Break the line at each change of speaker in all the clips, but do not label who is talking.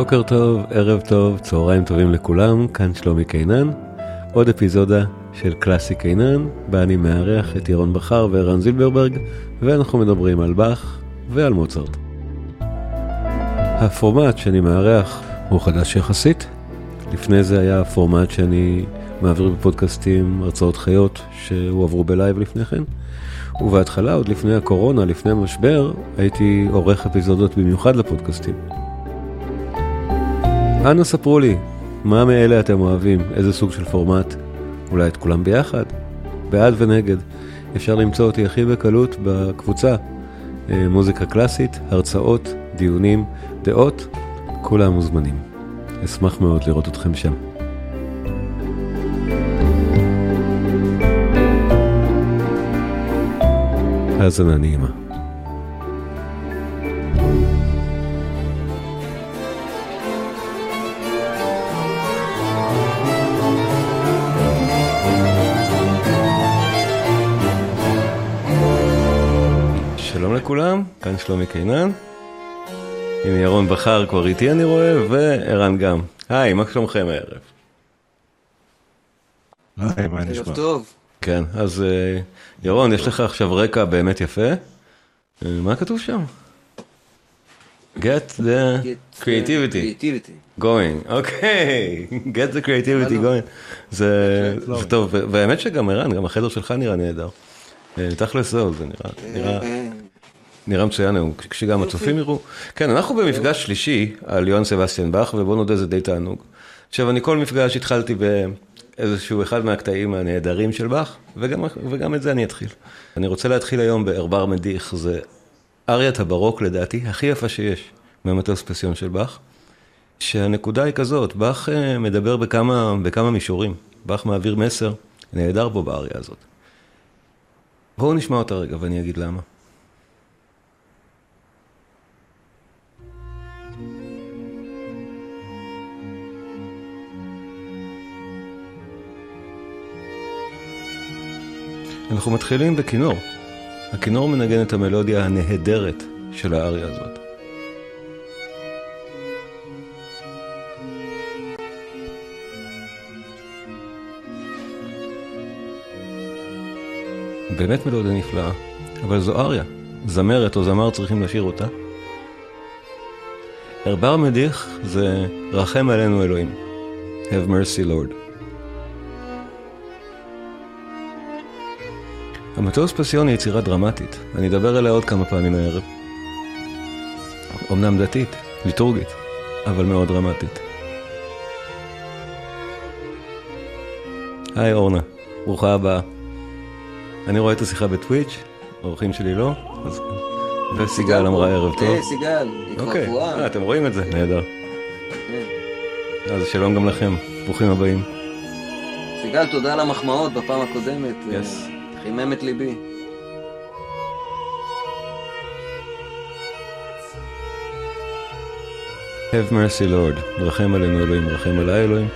בוקר טוב, ערב טוב, צהריים טובים לכולם, כאן שלומי קינן. עוד אפיזודה של קלאסי קינן, בה אני מארח את ירון בכר וערן זילברברג, ואנחנו מדברים על באך ועל מוצרט. הפורמט שאני מארח הוא חדש יחסית. לפני זה היה פורמט שאני מעביר בפודקאסטים הרצאות חיות שהועברו בלייב לפני כן. ובהתחלה, עוד לפני הקורונה, לפני המשבר, הייתי עורך אפיזודות במיוחד לפודקאסטים. אנא ספרו לי, מה מאלה אתם אוהבים? איזה סוג של פורמט? אולי את כולם ביחד? בעד ונגד. אפשר למצוא אותי הכי בקלות בקבוצה. אה, מוזיקה קלאסית, הרצאות, דיונים, דעות, כולם מוזמנים. אשמח מאוד לראות אתכם שם. האזנה נעימה. שלומי קינן. הנה ירון בכר כבר איתי אני רואה, וערן גם. היי, מה שלומכם הערב?
היי, מה נשמע?
ערב טוב.
כן, אז אה, ירון, יש לך עכשיו רקע באמת יפה. אה, מה כתוב שם? Get the creativity
creativity.
going, אוקיי, get the creativity
לא.
going. זה
לא.
זה טוב, והאמת שגם ערן, גם החדר שלך נראה נהדר. אה, תכלס זהו, זה נראה, נראה,
אה,
נראה מצוין היום, כש- כשגם הצופים יראו. כן, אנחנו במפגש שלישי על יוהאן סבסטיאן באך, ובוא נודה זה די תענוג. עכשיו, אני כל מפגש התחלתי באיזשהו אחד מהקטעים הנהדרים של באך, וגם, וגם את זה אני אתחיל. אני רוצה להתחיל היום בערבר מדיח, זה אריית הברוק לדעתי הכי יפה שיש מהמטוס פסיון של באך. שהנקודה היא כזאת, באך אה, מדבר בכמה, בכמה מישורים, באך מעביר מסר נהדר פה באריה הזאת. בואו נשמע אותה רגע ואני אגיד למה. אנחנו מתחילים בכינור. הכינור מנגן את המלודיה הנהדרת של האריה הזאת. באמת מלודיה נפלאה, אבל זו אריה. זמרת או זמר צריכים לשיר אותה. ערבר מדיח זה רחם עלינו אלוהים. Have mercy Lord. המטוס פסיון היא יצירה דרמטית, אני אדבר עליה עוד כמה פעמים הערב. אמנם דתית, ליטורגית, אבל מאוד דרמטית. היי אורנה, ברוכה הבאה. אני רואה את השיחה בטוויץ', האורחים שלי לא, אז... וסיגל אמרה ערב טוב.
אה, סיגל, היא כבר
אוקיי,
קבועה.
אה, אתם רואים את זה, נהדר.
כן.
אז שלום גם לכם, ברוכים הבאים.
סיגל, תודה על המחמאות בפעם הקודמת. אה,
Yes.
חימם את ליבי.
Have mercy Lord, רחם עלינו אלוהים, רחם עליי אלוהים.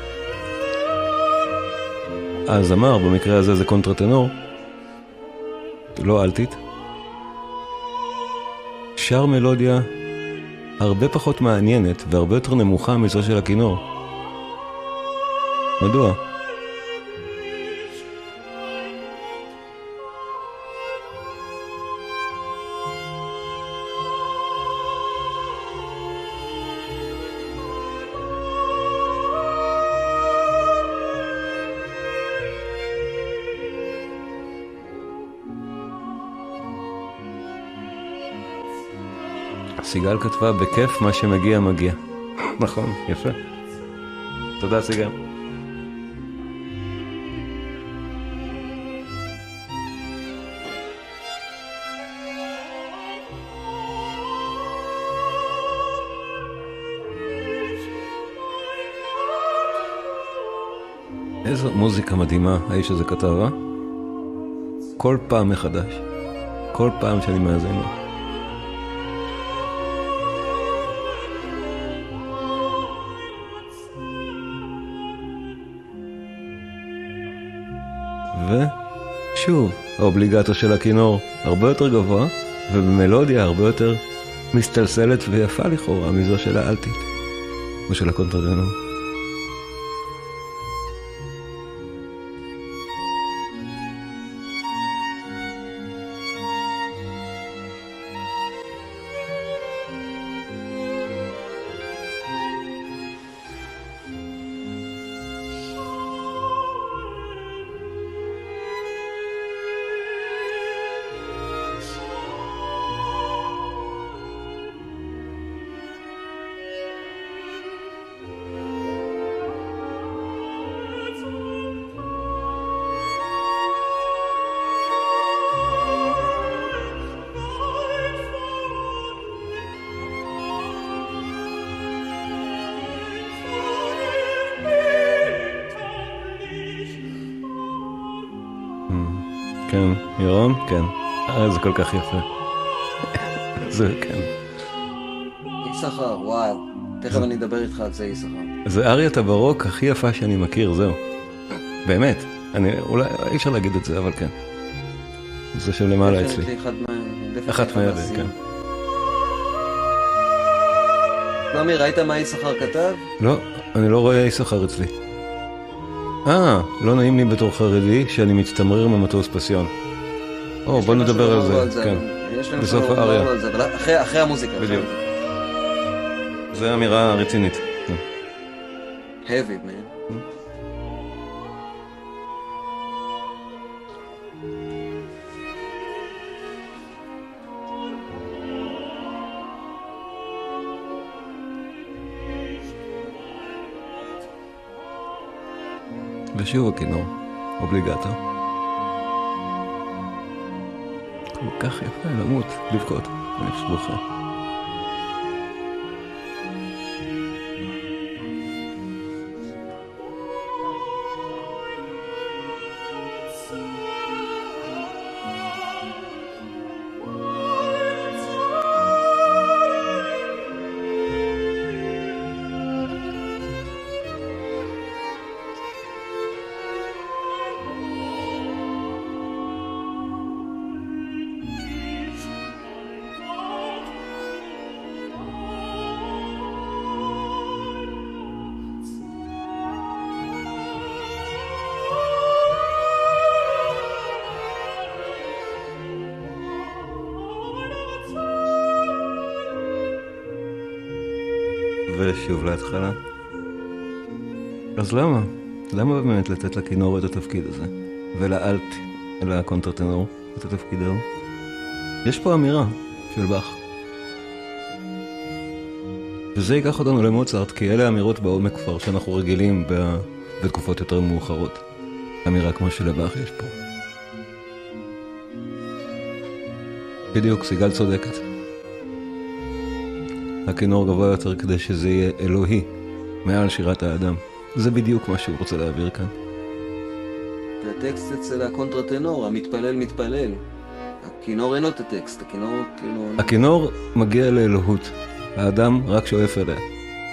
הזמר, במקרה הזה זה קונטרטנור, לא אלטית, שר מלודיה הרבה פחות מעניינת והרבה יותר נמוכה מזו של הכינור. מדוע? סיגל כתבה, בכיף מה שמגיע מגיע. נכון, יפה. תודה סיגל. איזו מוזיקה מדהימה האיש הזה כתב, אה? כל פעם מחדש. כל פעם שאני מאזין לו. ושוב, האובליגטו של הכינור הרבה יותר גבוה, ובמלודיה הרבה יותר מסתלסלת ויפה לכאורה מזו של האלטית. או של הקונטרטנור? כך יפה. זה, כן.
יששכר, וואו. תכף אני אדבר איתך על זה, יששכר.
זה אריית הברוק הכי יפה שאני מכיר, זהו. באמת. אני, אולי, אי אפשר להגיד את זה, אבל כן. זה של למעלה אצלי. אחת מאלה, כן.
שלומי, ראית מה יששכר כתב?
לא, אני לא רואה יששכר אצלי. אה, לא נעים לי בתור חרדי שאני מצטמרר ממטוס פסיון. או, בוא נדבר על זה, כן. בסוף האריה.
אחרי המוזיקה.
בדיוק. זו אמירה רצינית.
heavy, man.
ושוב הכינור, אובליגטו. כך יפה למות, לבכות, אני פשוט בוכה. להתחלה. אז למה? למה באמת לתת לכינור את התפקיד הזה? ולאלט, לקונטרטנור, את התפקיד ההוא? יש פה אמירה של באך. וזה ייקח אותנו למוצרט, כי אלה אמירות בעומק כבר שאנחנו רגילים ב... בתקופות יותר מאוחרות. אמירה כמו שלבאך יש פה. בדיוק, סיגל צודקת. הכינור גבוה יותר כדי שזה יהיה אלוהי, מעל שירת האדם. זה בדיוק מה שהוא רוצה להעביר כאן.
והטקסט אצל הקונטרטנור, המתפלל מתפלל. הכינור אין לו את הטקסט, הכינור כאילו...
הכינור מגיע לאלוהות, האדם רק שואף אליה.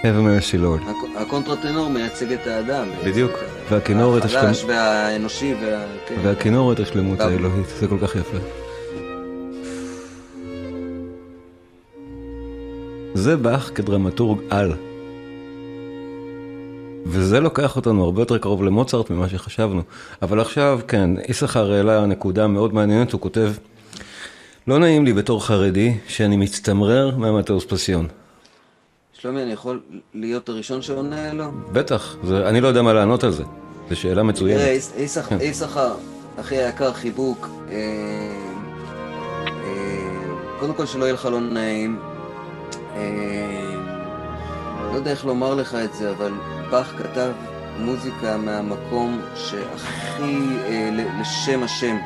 Mercy Lord.
הקונטרטנור מייצג את האדם.
בדיוק, והכינור את
השלמות... החלש והאנושי וה...
והכינור את השלמות האלוהית, זה כל כך יפה. זה באך כדרמטורג על. וזה לוקח אותנו הרבה יותר קרוב למוצרט ממה שחשבנו. אבל עכשיו, כן, יששכר העלה נקודה מאוד מעניינת, הוא כותב, לא נעים לי בתור חרדי שאני מצטמרר מהמטוס פסיון.
שלומי, אני יכול להיות הראשון שעונה לו?
בטח, זה, אני לא יודע מה לענות על זה. זו שאלה מצוינת.
תראה, יששכר, אחי היקר, חיבוק. אה, אה, קודם כל שלא יהיה לך לא נעים. לא יודע איך לומר לך את זה, אבל באך כתב מוזיקה מהמקום שהכי אה, לשם השם.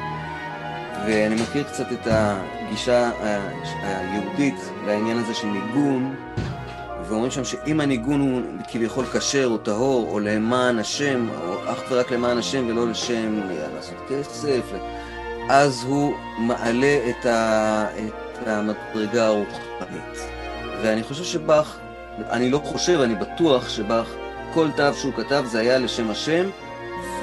ואני מכיר קצת את הגישה היהודית לעניין הזה של ניגון, ואומרים שם שאם הניגון הוא כביכול כשר או טהור או למען השם, או אך ורק למען השם ולא לשם לעשות כסף, אז הוא מעלה את, ה, את המדרגה הרוחנית. ואני חושב שבאך, אני לא חושב, אני בטוח שבאך, כל תו שהוא כתב זה היה לשם השם,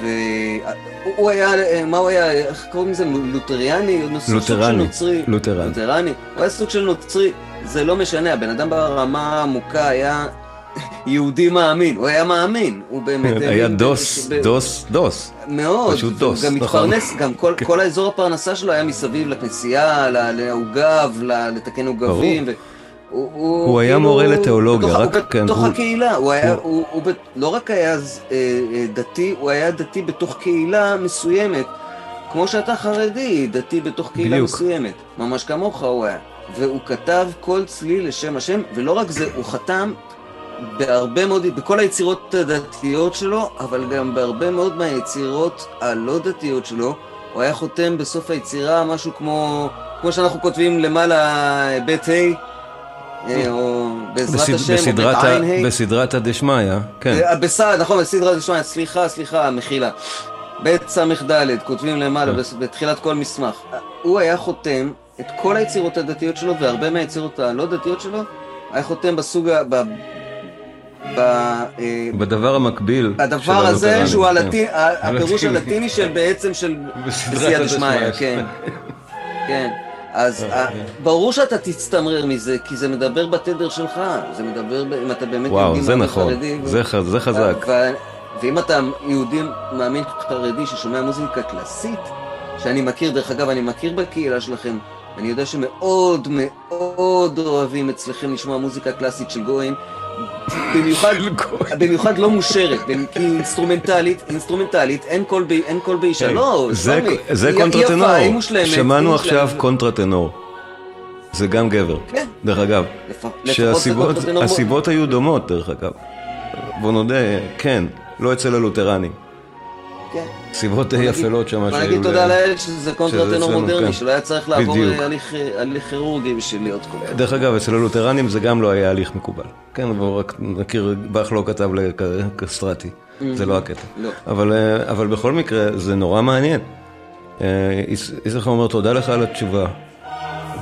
והוא היה, מה הוא היה, איך קוראים לזה, לותריאני?
לותרני.
נוצרי.
לותרני.
לותרני. הוא היה סוג של נוצרי, זה לא משנה, הבן אדם ברמה העמוקה היה יהודי מאמין, הוא היה מאמין, הוא באמת...
היה דוס, דוס, דוס.
מאוד,
פשוט דוס,
גם
נכון.
גם כל,
כן.
כל האזור הפרנסה שלו היה מסביב לכנסייה, לעוגב, לתקן עוגבים. ו- הוא, הוא,
הוא היה
כאילו-
מורה לתיאולוגיה,
בתוך,
רק-
הוא
כן,
בתוך
הוא-
הקהילה, הוא היה,
הוא-
הוא, הוא, ב- לא רק היה אז, אה, אה, דתי, הוא היה דתי בתוך קהילה מסוימת, כמו שאתה חרדי, דתי בתוך קהילה
בדיוק.
מסוימת, ממש כמוך הוא היה. והוא כתב כל צליל לשם השם, ולא רק זה, הוא חתם בהרבה מאוד, בכל היצירות הדתיות שלו, אבל גם בהרבה מאוד מהיצירות הלא דתיות שלו, הוא היה חותם בסוף היצירה משהו כמו, כמו שאנחנו כותבים למעלה בית ה', אה, או בעזרת
בסד-
השם, או
בסדרת הדשמיא, כן.
אה, בסדר, נכון, בסדרת השמיים, סליחה, סליחה, מחילה. בית ס"ד, כותבים למעלה,
כן.
בתחילת כל מסמך. הוא היה חותם את כל היצירות הדתיות שלו, והרבה מהיצירות הלא דתיות שלו, היה חותם בסוג ה... ב... ב... אה,
בדבר המקביל.
הדבר הזה שהוא
כן.
הפירוש
הלטיני.
של בעצם של
בסדרת
דשמיא,
הדשמיא.
כן. כן. אז
אה,
ה- ברור שאתה תצטמרר מזה, כי זה מדבר בתדר שלך, זה מדבר, אם אתה באמת
וואו,
יהודי מאמין
נכון,
חרדי,
זה ח- זה חזק.
ואם אתה יהודי מאמין חרדי ששומע מוזיקה קלאסית, שאני מכיר, דרך אגב, אני מכיר בקהילה שלכם, אני יודע שמאוד מאוד אוהבים אצלכם לשמוע מוזיקה קלאסית של גויים, במיוחד, במיוחד לא מושרת, כי אינסטרומנטלית, אינסטרומנטלית, אין קול, ב, אין קול באישה, לא,
זה-
שלומי,
זה
היא- היא
קונטרטנור.
היא היא
שמענו. עכשיו קונטרטנור. זה גם גבר.
כן,
דרך אגב. שהסיבות היו דומות, דרך אגב. בוא נודה, כן, לא אצל הלותרנים.
כן.
סיבות די אפלות שם
בוא נגיד תודה לאל שזה קונטרטנור מודרני. שלא היה צריך לעבור. אה, הליך, אה, כירורגי בשביל להיות קונטרטנור.
דרך אגב, אצל הלותרנים זה גם לא היה הליך מקובל. כן, בואו רק נכיר, באך לא כתב לקסטרטי, זה לא הקטע.
לא.
אבל, אה, אבל בכל מקרה, זה נורא מעניין. יששכר אומר, תודה לך על התשובה.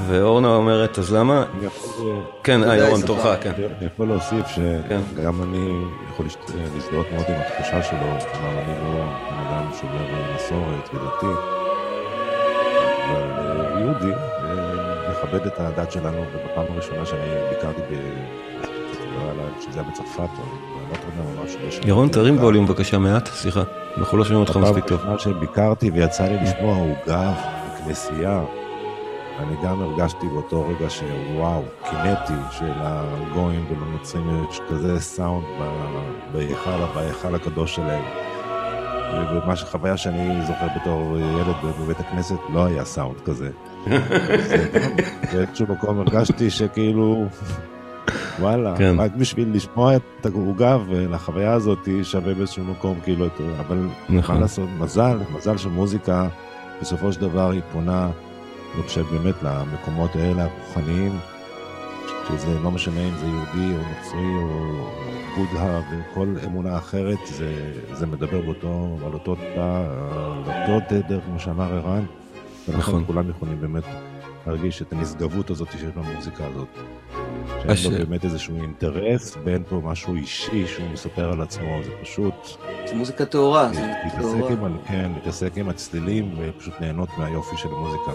ואורנה אומרת, אז למה?
יכול,
כן, אה, ירון. תורך, כן.
אני יכול להוסיף
כן.
שגם אני יכול להשת- להזדהות מאוד עם התחושה שלו, כלומר אני לא בן אדם שובר מסורת ודתי, אבל אה, יהודי, אה, מכבד את הדת שלנו, ובפעם הראשונה שאני ביקרתי ב... לא שזה היה בצרפת. יש-
ירון, תרים ווליום בבקשה מעט, סליחה. אנחנו לא שומעים אותך מספיק טוב.
בפעם הראשונה שביקרתי ויצא לי לשמוע עוגב בכנסייה, אני גם הרגשתי באותו רגע שוואו, קינטי של הגויים ולנוצרים יש כזה סאונד בהיכל, בהיכל הקדוש שלהם. ומה שחוויה שאני זוכר בתור ילד בבית הכנסת, לא היה סאונד כזה. באיזשהו מקום הרגשתי שכאילו, וואלה,
כן.
רק בשביל לשמוע את העוגה ולחוויה הזאת שווה באיזשהו מקום, כאילו, אבל
נכון.
מה לעשות, מזל, מזל שמוזיקה בסופו של דבר היא פונה, אני חושב באמת למקומות האלה הרוחניים, שזה לא משנה אם זה יהודי או נוצרי או בודהה וכל אמונה אחרת, זה, זה מדבר באותו, על אותו תא, על אותו תדר, כמו שאמר ערן,
נכון.
כולם יכולים באמת להרגיש את הנשגבות הזאת שיש במוזיקה הזאת.
הש-
שאין לו באמת איזשהו אינטרס ואין פה משהו אישי שהוא מספר על עצמו, זה פשוט
זה מוזיקה טהורה, זה
להתעסק. עם, כן, להתעסק עם הצלילים ופשוט ליהנות מהיופי של המוזיקה.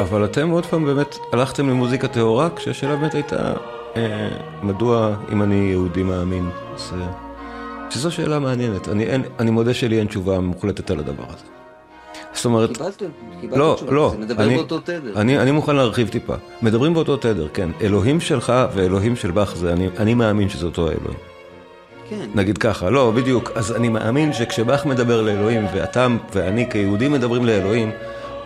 אבל אתם עוד פעם באמת הלכתם למוזיקה טהורה, כשהשאלה באמת הייתה, אה, מדוע אם אני יהודי מאמין, אז, אה, שזו שאלה מעניינת. אני, אין, אני מודה שלי אין תשובה מוחלטת על הדבר הזה. זאת אומרת,
קיבלתם, קיבלתם
לא,
תשובה,
לא,
זה מדבר
אני-
באותו תדר.
אני, אני מוכן להרחיב טיפה. מדברים באותו תדר, כן. אלוהים שלך ואלוהים של באך זה, אני, אני מאמין שזה אותו האלוהים.
כן,
נגיד ככה, לא, בדיוק. אז אני מאמין שכשבאך מדבר לאלוהים, ואתה ואני כיהודים מדברים לאלוהים,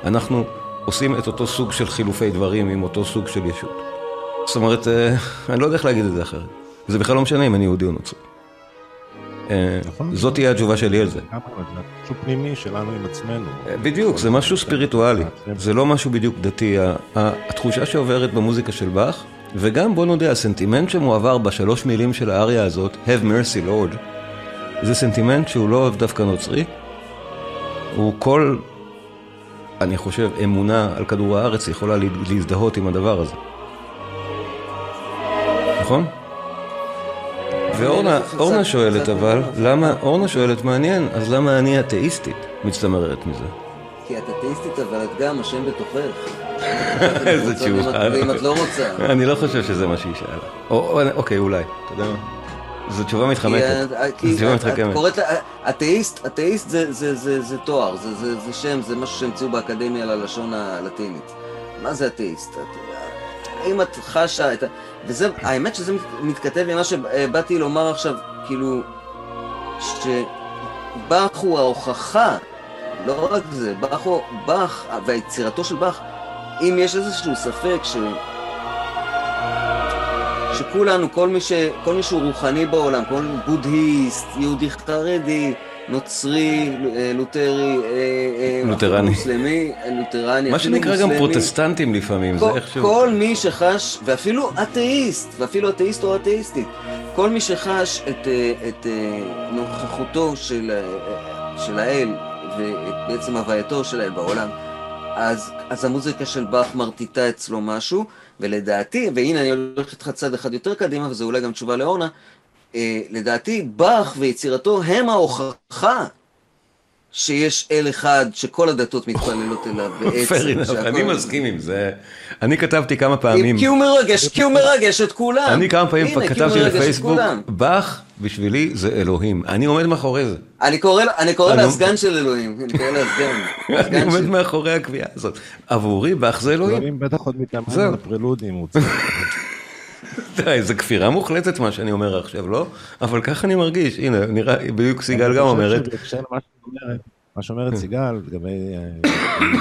אנחנו עושים את אותו סוג של חילופי דברים עם אותו סוג של ישות. זאת אומרת, אה, אני לא יודע איך להגיד את זה אחרת. זה בכלל לא משנה אם אני יהודי או נוצרי. אה,
נכון.
זאת תהיה התשובה שלי על זה.
זה משהו פנימי שלנו עם עצמנו.
אה, בדיוק, זה משהו ספיריטואלי, זה לא משהו בדיוק דתי. התחושה שעוברת במוזיקה של באך, וגם בוא נודה, הסנטימנט שמועבר בשלוש מילים של האריה הזאת, Have mercy Lord, זה סנטימנט שהוא לא אוהב דווקא נוצרי, הוא כל, אני חושב, אמונה על כדור הארץ יכולה לה- להזדהות עם הדבר הזה. נכון? ואורנה שואלת אבל. למה, אורנה שואלת, מעניין, אז למה אני אתאיסטית מצטמררת מזה?
כי את אתאיסטית, אבל את גם השם בתוכך.
איזה
את-
תשובה.
ואם את לא רוצה.
אני לא חושב שזה מה שהיא שאלה. או- או- אוקיי, אולי. אתה יודע מה? זו תשובה מתחמקת.
כי תשובה מתחכמת. אתאיסט, אתאיסט זה, תואר, זה, שם, זה משהו שהמציאו באקדמיה ללשון הלטינית. מה זה אתאיסט? האם את חשה את ה... וזה, האמת שזה מתכתב עם מה שבאתי לומר עכשיו, כאילו, שבאך הוא ההוכחה, לא רק זה, באך הוא, באך, והיצירתו של באך, אם יש איזשהו ספק ש... שכולנו, כל מי, ש... כל מי שהוא רוחני בעולם, כל בודהיסט, יהודי חרדי, נוצרי, אה, לותרי, אה,
אה, לותרני,
מוסלמי, לותרני,
מה שנקרא גם פרוטסטנטים לפעמים,
כל, זה איכשהו. כל מי שחש, ואפילו אתאיסט, ואפילו אתאיסט או אתאיסטית, כל מי שחש את, את נוכחותו של, של האל ואת בעצם הווייתו של האל בעולם, אז, אז המוזיקה של באך מרטיטה אצלו משהו, ולדעתי, והנה אני הולך איתך צד אחד יותר קדימה, וזו אולי גם תשובה לאורנה, אה, לדעתי באך ויצירתו הם ההוכחה שיש אל אחד שכל הדתות מתפללות אליו
בעצם. אני מסכים עם זה. אני כתבתי כמה פעמים...
כי הוא מרגש, כי הוא מרגש את כולם.
אני כמה פעמים כתבתי לפייסבוק, באך בשבילי זה אלוהים. אני עומד מאחורי זה.
אני קורא לה סגן של אלוהים. אני קורא לה סגן.
אני עומד מאחורי הקביעה הזאת. עבורי באך זה אלוהים.
אלוהים בטח עוד מתאמן לפרלודים.
זה כפירה מוחלטת מה שאני אומר עכשיו, לא? אבל ככה אני מרגיש, הנה, נראה, בדיוק סיגל גם אומרת.
מה שאומרת סיגל לגבי...
אה,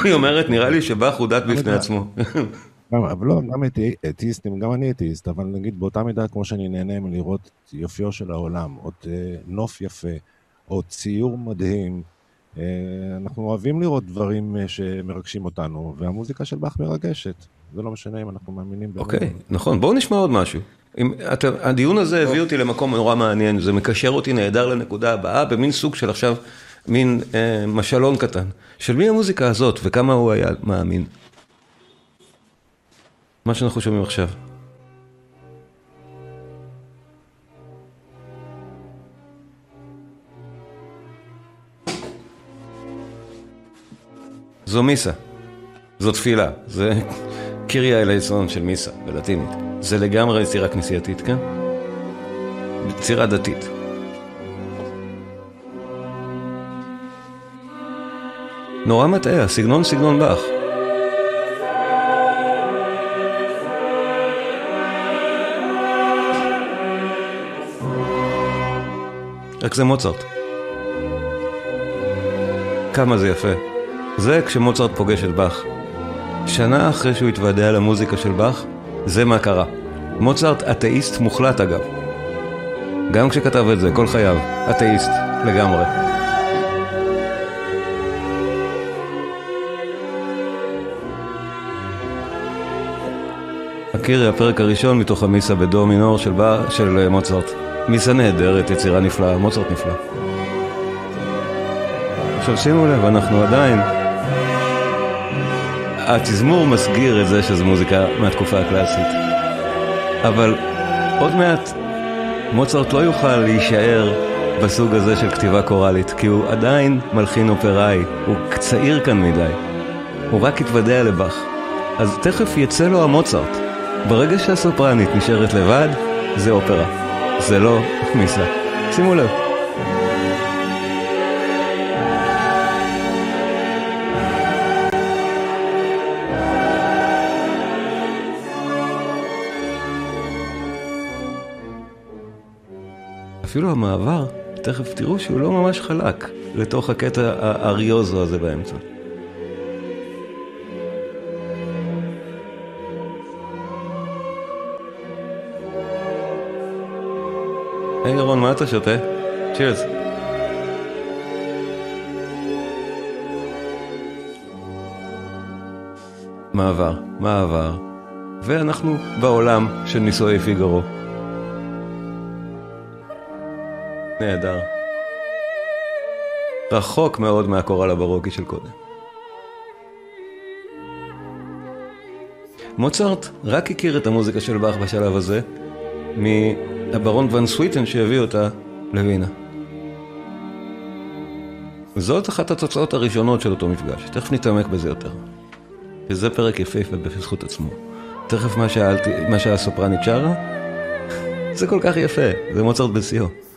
היא אומרת, נראה לי שבאך הוא דת בפני עצמו.
אבל לא, גם אתאיסטים, גם אני אתאיסט, אבל נגיד באותה מידה כמו שאני נהנה מלראות יופיו של העולם, עוד אה, נוף יפה, או ציור מדהים, אה, אנחנו אוהבים לראות דברים שמרגשים אותנו, והמוזיקה של באך מרגשת. זה לא משנה אם אנחנו מאמינים
בזה. אוקיי, נכון. בואו נשמע עוד משהו. אם, אתה, הדיון הזה הביא אותי למקום נורא מעניין, זה מקשר אותי נהדר לנקודה הבאה, במין סוג של עכשיו, מין אה, משלון קטן. של מי המוזיקה הזאת וכמה הוא היה מאמין? מה שאנחנו שומעים עכשיו. זו מיסה, זו תפילה, זה קיריה אלייסון של מיסה בלטינית. זה לגמרי יצירה כנסייתית, כן? יצירה דתית. נורא מטעה, הסגנון סגנון באך. רק זה מוצרט. כמה זה יפה. זה כשמוצרט פוגש את באך. שנה אחרי שהוא התוודע למוזיקה של באך, זה מה קרה. מוצרט אתאיסט מוחלט אגב. גם כשכתב את זה, כל חייו, אתאיסט, לגמרי. הכירי, הפרק הראשון מתוך המיסה בדו מינור של, בא, של מוצרט. מיסה נהדרת, יצירה נפלאה, מוצרט נפלא. עכשיו שימו לב, אנחנו עדיין התזמור מסגיר את זה שזו מוזיקה מהתקופה הקלאסית. אבל עוד מעט מוצרט לא יוכל להישאר בסוג הזה של כתיבה קוראלית, כי הוא עדיין מלחין אופראי, הוא צעיר כאן מדי. הוא רק התוודע לבאך. אז תכף יצא לו המוצרט. ברגע שהסופרנית נשארת לבד, זה אופרה. זה לא מיסה. שימו לב. אפילו המעבר, תכף תראו שהוא לא ממש חלק לתוך הקטע האריוזו הזה באמצע. היי ירון, מה אתה שותה? צ'ירס. מעבר, מעבר, ואנחנו בעולם של נישואי פיגארו. נהדר. רחוק מאוד מהקורל הברוקי של קודם. מוצרט רק הכיר את המוזיקה של באך בשלב הזה מהברון ון סוויטן שהביא אותה לווינה. זאת אחת התוצאות הראשונות של אותו מפגש, תכף נתעמק בזה יותר. וזה פרק יפהפה בזכות עצמו. תכף מה, שאלתי, מה שהסופרנית שרה, זה כל כך יפה, זה מוצרט בשיאו.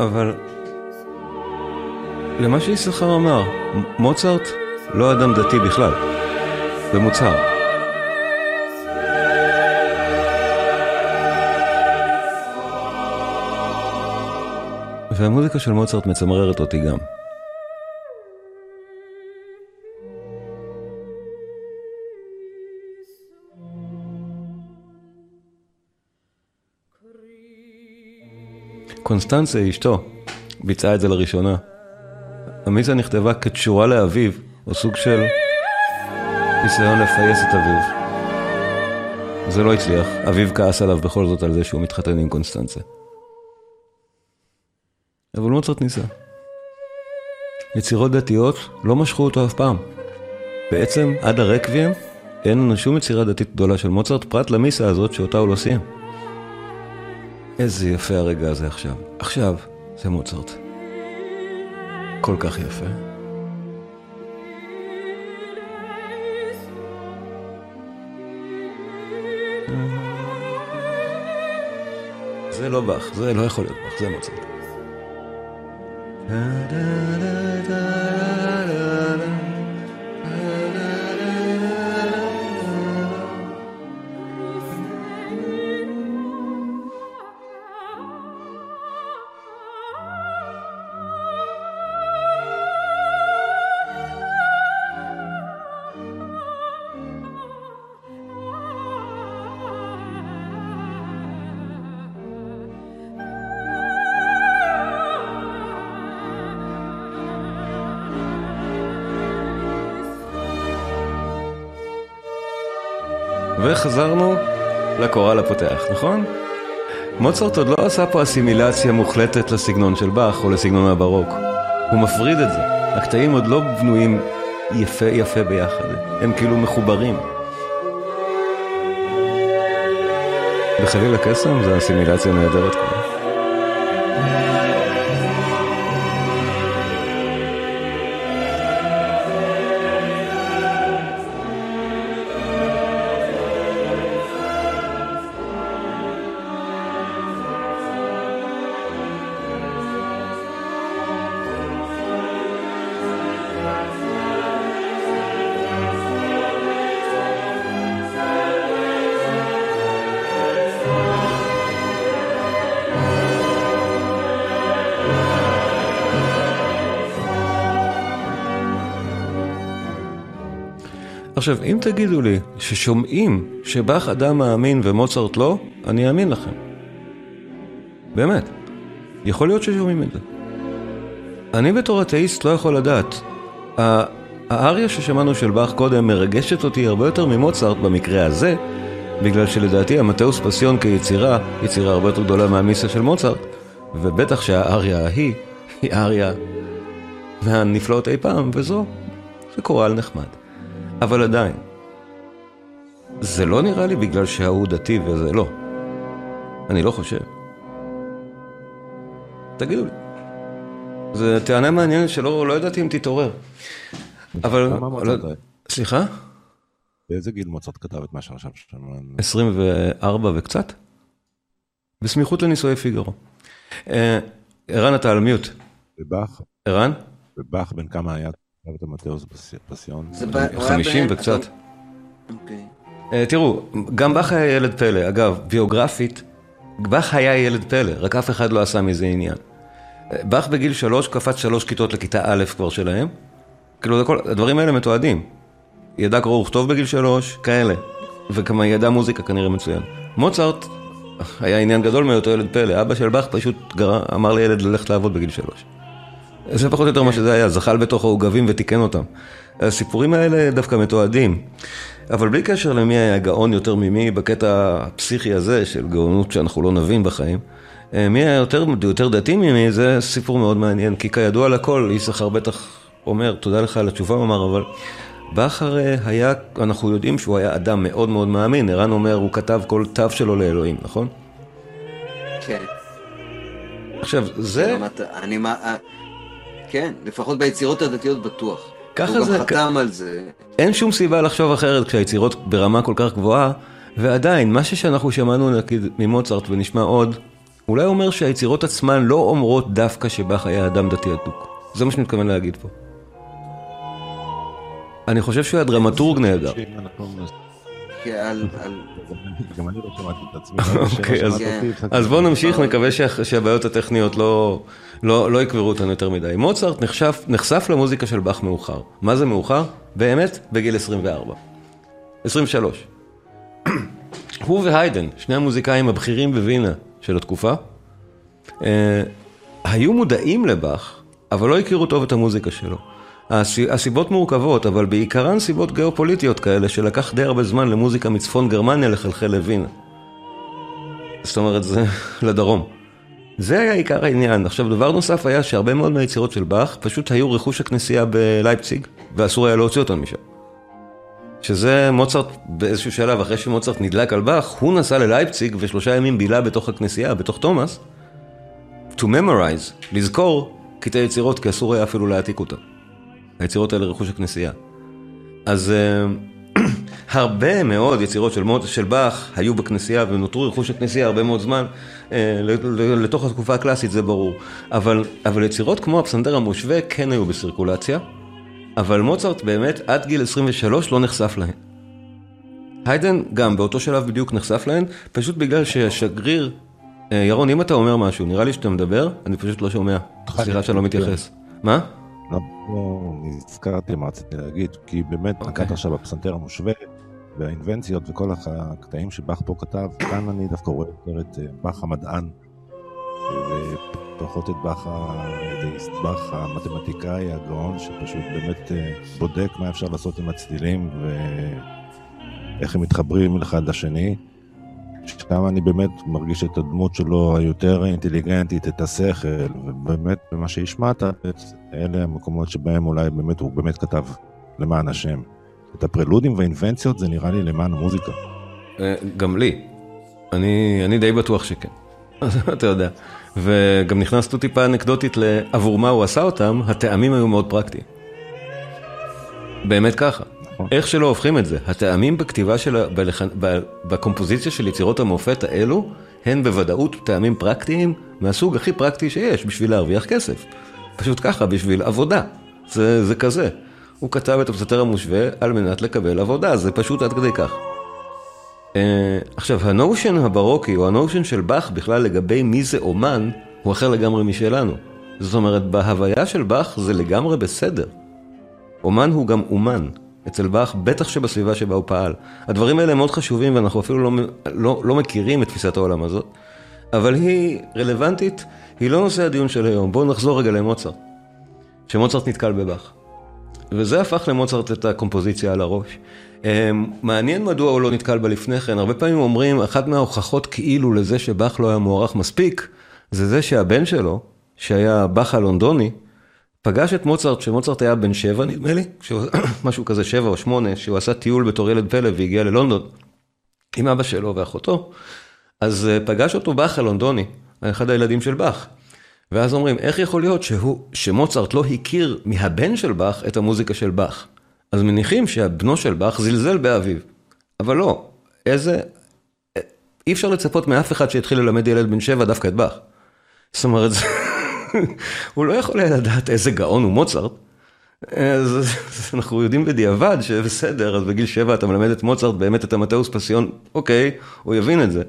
אבל למה שיששכר אמר, מוצרט לא אדם דתי בכלל, זה מוצהר. והמוזיקה של מוצרט מצמררת אותי גם. קונסטנצה, אשתו, ביצעה את זה לראשונה. המיזה נכתבה כתשורה לאביו, או סוג של ניסיון לפייס את אביו. זה לא הצליח, אביו כעס עליו בכל זאת על זה שהוא מתחתן עם קונסטנצה. אבל מוצרט ניסה. יצירות דתיות לא משכו אותו אף פעם. בעצם, עד הרקבים, אין לנו שום יצירה דתית גדולה של מוצרט, פרט למיסה הזאת שאותה הוא לא סיים. איזה יפה הרגע הזה עכשיו. עכשיו, זה מוצרט. כל כך יפה. זה לא באך, זה לא יכול להיות באך, זה מוצרט. וחזרנו לקורל הפותח, נכון? מוצרט עוד לא עשה פה אסימילציה מוחלטת לסגנון של באך או לסגנון הברוק. הוא מפריד את זה. הקטעים עוד לא בנויים יפה יפה ביחד, הם כאילו מחוברים. בחליל הקסם זה אסימילציה נהדרת כבר. עכשיו, אם תגידו לי ששומעים שבאך אדם מאמין ומוצרט לא, אני אאמין לכם. באמת. יכול להיות ששומעים את זה. אני בתור אתאיסט לא יכול לדעת. האריה ששמענו של באך קודם מרגשת אותי הרבה יותר ממוצרט במקרה הזה, בגלל שלדעתי המטאוס פסיון כיצירה, יצירה הרבה יותר גדולה מהמיסה של מוצרט, ובטח שהאריה ההיא היא אריה מהנפלאות אי פעם, וזו, זה קורל נחמד. אבל עדיין, זה לא נראה לי בגלל שההוא דתי וזה לא. אני לא חושב. תגידו לי. זו טענה מעניינת שלא לא ידעתי אם תתעורר. אבל... לא, סליחה?
באיזה גיל מוצרט כתב את מה שעכשיו שלנו?
24 וקצת. בסמיכות לנישואי פיגארו. אה, ערן, אתה על מיוט.
ובאך?
ערן?
ובאך בן כמה היה? את המטאוס פסיון.
חמישים וקצת.
אוקיי.
אה, תראו, גם באך היה ילד פלא. אגב, ביוגרפית, באך היה ילד פלא, רק אף אחד לא עשה מזה עניין. באך בגיל שלוש קפץ שלוש כיתות לכיתה א' כבר שלהם. כאילו, הכל, הדברים האלה מתועדים. ידע קרוא וכתוב בגיל שלוש, כאלה. וכמה ידע מוזיקה כנראה מצוין. מוצרט היה עניין גדול מאותו ילד פלא. אבא של באך פשוט גרה, אמר לילד ללכת לעבוד בגיל שלוש. זה פחות או יותר מה שזה היה, זחל בתוך העוגבים ותיקן אותם. הסיפורים האלה דווקא מתועדים. אבל בלי קשר למי היה גאון יותר ממי בקטע הפסיכי הזה של גאונות שאנחנו לא נבין בחיים, מי היה יותר, יותר דתי ממי זה סיפור מאוד מעניין, כי כידוע לכל, יששכר בטח אומר, תודה לך על התשובה, הוא אמר, אבל בכר היה, אנחנו יודעים שהוא היה אדם מאוד מאוד מאמין, ערן אומר, הוא כתב כל תו שלו לאלוהים, נכון?
כן.
עכשיו, זה...
אני מה... אה, כן, לפחות ביצירות הדתיות בטוח.
ככה
הוא
זה-
גם חתם על זה.
אין שום סיבה לחשוב אחרת כשהיצירות ברמה כל כך גבוהה, ועדיין, מה שאנחנו שמענו נגיד ממוצרט ונשמע עוד, אולי אומר שהיצירות עצמן לא אומרות דווקא שבאך היה אדם דתי אדוק. זה מה שאני מתכוון להגיד פה. אני חושב שהוא היה דרמטורג נהדר.
כן.
גם אני לא שמעתי את עצמי.
אוקיי, אז-
הפסקתי.
אז בואו נמשיך, נקווה שה- שהבעיות הטכניות לא, לא, לא יקברו אותנו יותר מדי. מוצרט נחשף, נחשף למוזיקה של באך מאוחר. מה זה מאוחר? באמת, בגיל 24. 23. הוא והיידן, שני המוזיקאים הבכירים בווינה של התקופה, אה, היו מודעים לבאך, אבל לא הכירו טוב את המוזיקה שלו. הס- הסיבות מורכבות, אבל בעיקרן סיבות גיאופוליטיות כאלה, שלקח די הרבה זמן למוזיקה מצפון גרמניה לחלחל לווינה. זאת אומרת, זה לדרום. זה היה עיקר העניין. עכשיו, דבר נוסף היה שהרבה מאוד מהיצירות של באך פשוט היו רכוש הכנסייה בלייפציג, ואסור היה להוציא אותן משם. שזה מוצרט באיזשהו שלב, אחרי שמוצרט נדלק על באך, הוא נסע ללייפציג ושלושה ימים בילה בתוך הכנסייה, בתוך תומאס, to memorize, לזכור קטעי יצירות, כי אסור היה אפילו להעתיק אותם. היצירות האלה רכוש הכנסייה. אז אה, הרבה מאוד יצירות של, של באך היו בכנסייה ונותרו רכוש הכנסייה הרבה מאוד זמן אה, לתוך התקופה הקלאסית, זה ברור. אבל, אבל יצירות כמו הפסנתר המושווה כן היו בסירקולציה, אבל מוצרט באמת עד גיל 23 לא נחשף להן. היידן גם באותו שלב בדיוק נחשף להן, פשוט בגלל שהשגריר, אה, ירון, אם אתה אומר משהו, נראה לי שאתה מדבר, אני פשוט לא שומע. סליחה שאני לא מתייחס. מה?
לא, נזכרתי מה רציתי להגיד, כי באמת
אוקיי.
נקעת עכשיו בפסנתר המושווה, והאינבנציות וכל הקטעים שבאך פה כתב, כאן אני דווקא רואה יותר את אה, באך המדען, ופחות את באך האתאיסט, באך המתמטיקאי הגאון, שפשוט באמת אה, בודק מה אפשר לעשות עם הצלילים ואיך הם מתחברים אחד לשני. שם אני באמת מרגיש את הדמות שלו היותר אינטליגנטית, את השכל, ובאמת במה שהשמעת, אלה המקומות שבהם אולי באמת הוא באמת כתב למען השם. את הפרלודים והאינבנציות זה נראה לי למען המוזיקה.
אה, גם לי. אני, אני די בטוח שכן. אתה יודע. וגם נכנסנו טיפה אנקדוטית לעבור מה הוא עשה אותם, הטעמים היו מאוד פרקטיים. באמת ככה.
נכון.
איך שלא הופכים את זה, הטעמים בכתיבה של, ה- בלח... ב... בקומפוזיציה של יצירות המופת האלו, הן בוודאות טעמים פרקטיים מהסוג הכי פרקטי שיש, בשביל להרוויח כסף. פשוט ככה, בשביל עבודה. זה, זה כזה. הוא כתב את הפסטר המושווה על מנת לקבל עבודה, זה פשוט עד כדי כך. Uh, עכשיו, הנושן הברוקי, או הנושן של באך בכלל לגבי מי זה אומן, הוא אחר לגמרי משלנו. זאת אומרת, בהוויה של באך זה לגמרי בסדר. אומן הוא גם אומן. אצל באך, בטח שבסביבה שבה הוא פעל. הדברים האלה מאוד חשובים ואנחנו אפילו לא, לא, לא מכירים את תפיסת העולם הזאת, אבל היא רלוונטית, היא לא נושא הדיון של היום. בואו נחזור רגע למוצרט. שמוצרט נתקל בבאך. וזה הפך למוצרט את הקומפוזיציה על הראש. אמ, מעניין מדוע הוא לא נתקל בה לפני כן. הרבה פעמים אומרים, אחת מההוכחות כאילו לזה שבאך לא היה מוערך מספיק, זה זה שהבן שלו, שהיה באך הלונדוני, פגש את מוצרט, כשמוצרט היה בן שבע נדמה לי, משהו כזה שבע או שמונה, שהוא עשה טיול בתור ילד פלא והגיע ללונדון עם אבא שלו ואחותו, אז אה, פגש אותו באך הלונדוני, אחד הילדים של באך. ואז אומרים, איך יכול להיות שהוא, שמוצרט לא הכיר מהבן של באך את המוזיקה של באך? אז מניחים שהבנו של באך זלזל באביו. אבל לא, איזה... אי אפשר לצפות מאף אחד שהתחיל ללמד ילד בן שבע דווקא את באך. זאת אומרת, הוא לא יכול היה לדעת איזה גאון הוא מוצרט. אז אז אנחנו יודעים בדיעבד שבסדר, אז בגיל שבע אתה מלמד את מוצרט באמת את המטאוס פסיון, אוקיי, הוא יבין את זה.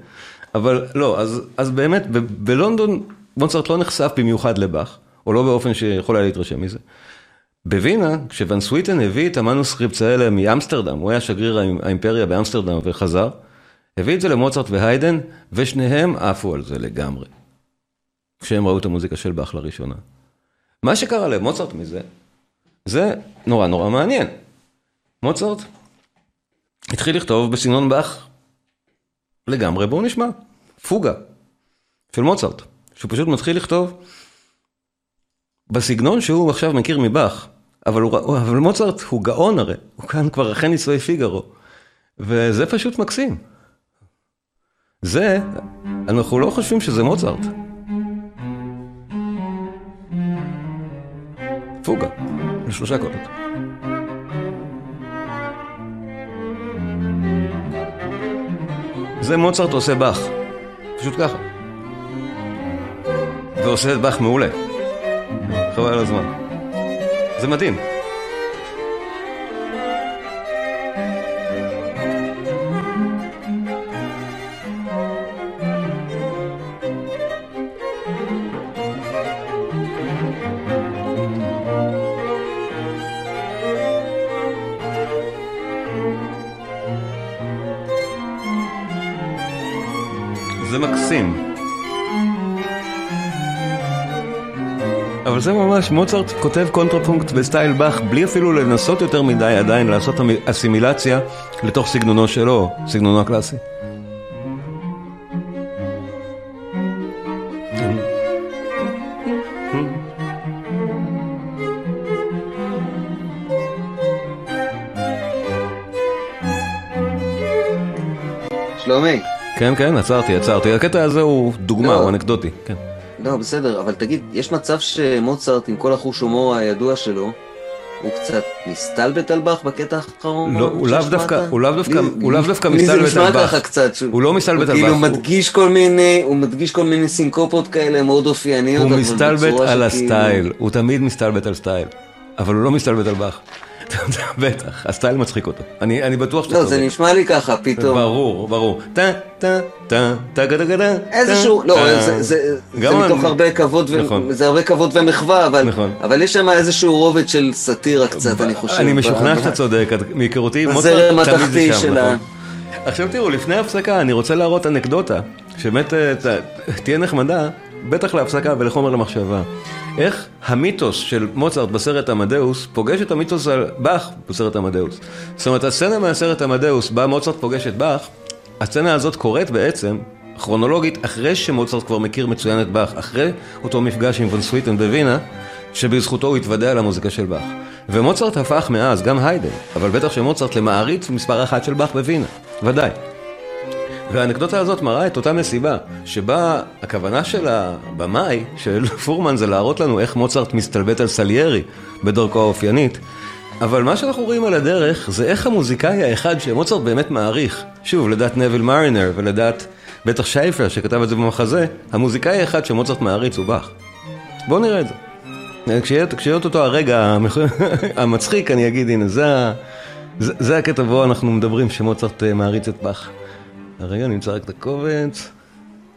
אבל לא, אז, אז באמת, ב- בלונדון מוצרט לא נחשף במיוחד לבאך, או לא באופן שיכול היה להתרשם מזה. בווינה, כשוון סוויטן הביא את המנוסקריפטס האלה מאמסטרדם, הוא היה שגריר האימ- האימפריה באמסטרדם וחזר, הביא את זה למוצרט והיידן, ושניהם עפו על זה לגמרי. כשהם ראו את המוזיקה של באך לראשונה. מה שקרה למוצרט מזה, זה נורא נורא מעניין. מוצרט התחיל לכתוב בסגנון באך לגמרי, בואו נשמע, פוגה של מוצרט, שהוא פשוט מתחיל לכתוב בסגנון שהוא עכשיו מכיר מבאך, אבל, אבל מוצרט הוא גאון הרי, הוא כאן כבר אחרי נישואי פיגארו, וזה פשוט מקסים. זה אנחנו לא חושבים שזה מוצרט. פוגה, לשלושה קולות. זה מוצרט עושה באך, פשוט ככה. ועושה את באך מעולה. חבל על הזמן. זה מדהים. ממש, מוצרט כותב קונטרפונקט בסטייל באך בלי אפילו לנסות יותר מדי עדיין לעשות אסימילציה לתוך סגנונו שלו, סגנונו הקלאסי.
שלומי.
כן, כן, עצרתי, עצרתי. הקטע הזה הוא דוגמה,
לא.
הוא אנקדוטי. כן.
לא, בסדר, אבל תגיד, יש מצב שמוצרט, עם כל החוש הומור הידוע שלו, הוא קצת מסתלבט על באך בקטע האחרון?
לא, הוא לאו? דווקא, הוא לאו דווקא, הוא לאו דווקא
לי
מסתלבט
זה
על
נשמע
באך.
ככה קצת. שהוא-
הוא לא מסתלבט על
כאילו
באך. הוא-
מדגיש כל מיני, הוא מדגיש כל מיני סינקופות כאלה מאוד אופייניות,
הוא מסתלבט על הסטייל, הוא תמיד מסתלבט על סטייל, אבל הוא לא מסתלבט על באך. בטח, הסטייל מצחיק אותו. אני אני בטוח שאתה
לא, זה. נשמע לי ככה, פתאום.
ברור, ברור. טה, טה, טה, טה, גדה, גדה.
איזשהו, לא. זה- זה
גם
זה מתוך הרבה כבוד,
נכון.
זה הרבה כבוד ומחווה, אבל
נכון.
אבל יש שם איזשהו רובד של סאטירה קצת, אני חושב.
אני משוכנע שאתה צודק, מהיכרותי, תמיד
התחתי
זה שם,
של ה-
נכון. עכשיו תראו, לפני ההפסקה אני רוצה להראות אנקדוטה, שבאמת אה, תהיה נחמדה, בטח להפסקה ולחומר למחשבה. איך המיתוס של מוצרט בסרט עמדאוס פוגש את המיתוס על באך בסרט עמדאוס. זאת אומרת, הסצנה מהסרט עמדאוס בה מוצרט פוגש את באך, הסצנה הזאת קורית בעצם, כרונולוגית, אחרי שמוצרט כבר מכיר מצוין את באך, אחרי אותו מפגש עם וון סוויטן בווינה, שבזכותו הוא התוודע למוזיקה של באך. ומוצרט הפך מאז, גם היידן, אבל בטח שמוצרט למעריץ מספר אחת של באך בווינה, ודאי. והאנקדוטה הזאת מראה את אותה מסיבה, שבה הכוונה של הבמאי, של פורמן, זה להראות לנו איך מוצרט מסתלבט על סליירי בדרכו האופיינית. אבל מה שאנחנו רואים על הדרך, זה איך המוזיקאי האחד שמוצרט באמת מעריך, שוב, לדעת נביל מרינר ולדעת בטח שייפר שכתב את זה במחזה, המוזיקאי האחד שמוצרט מעריץ הוא באך. בואו נראה את זה. כשיהיה כשיהיה אותו הרגע המצחיק, אני אגיד, הנה, זה, זה, זה הקטע בו אנחנו מדברים שמוצרט אה, מעריץ את באך. הרגע נמצא רק את הקובץ,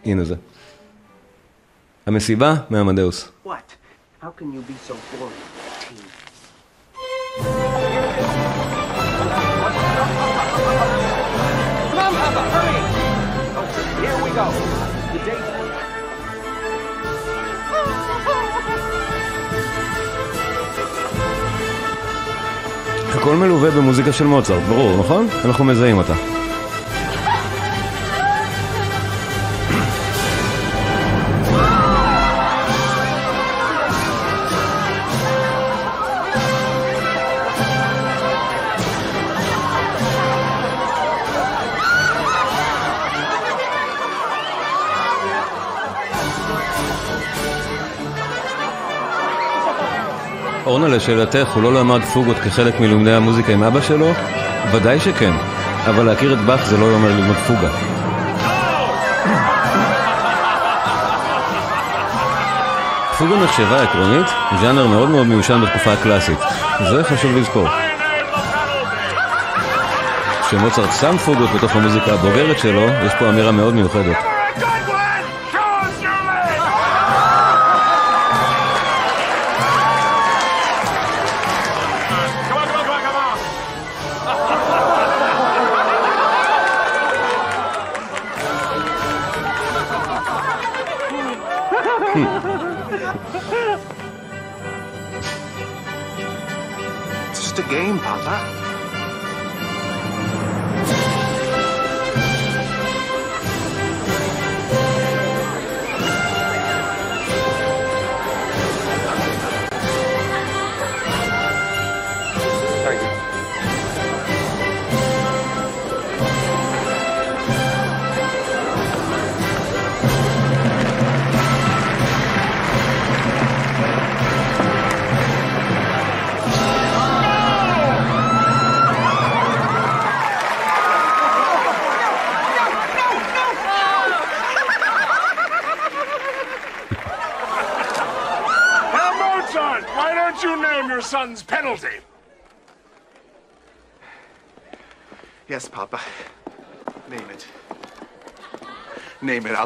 הנה זה. המסיבה מעמדאוס.
What? How can you be so boring? Teen? Come on, Papa, hurry! Here we go. The date.
הכל מלווה במוזיקה של מוצרט, ברור, נכון? אנחנו מזהים אותה. לשאלתך, הוא לא למד פוגות כחלק מלימודי המוזיקה עם אבא שלו? ודאי שכן, אבל להכיר את באך זה לא אומר ללמוד פוגה. פוגה נחשבה עקרונית ז'אנר מאוד מאוד מיושן בתקופה הקלאסית. זה חשוב לזכור. כשמוצרט שם פוגות בתוך המוזיקה הבוגרת שלו, יש פה אמירה מאוד מיוחדת.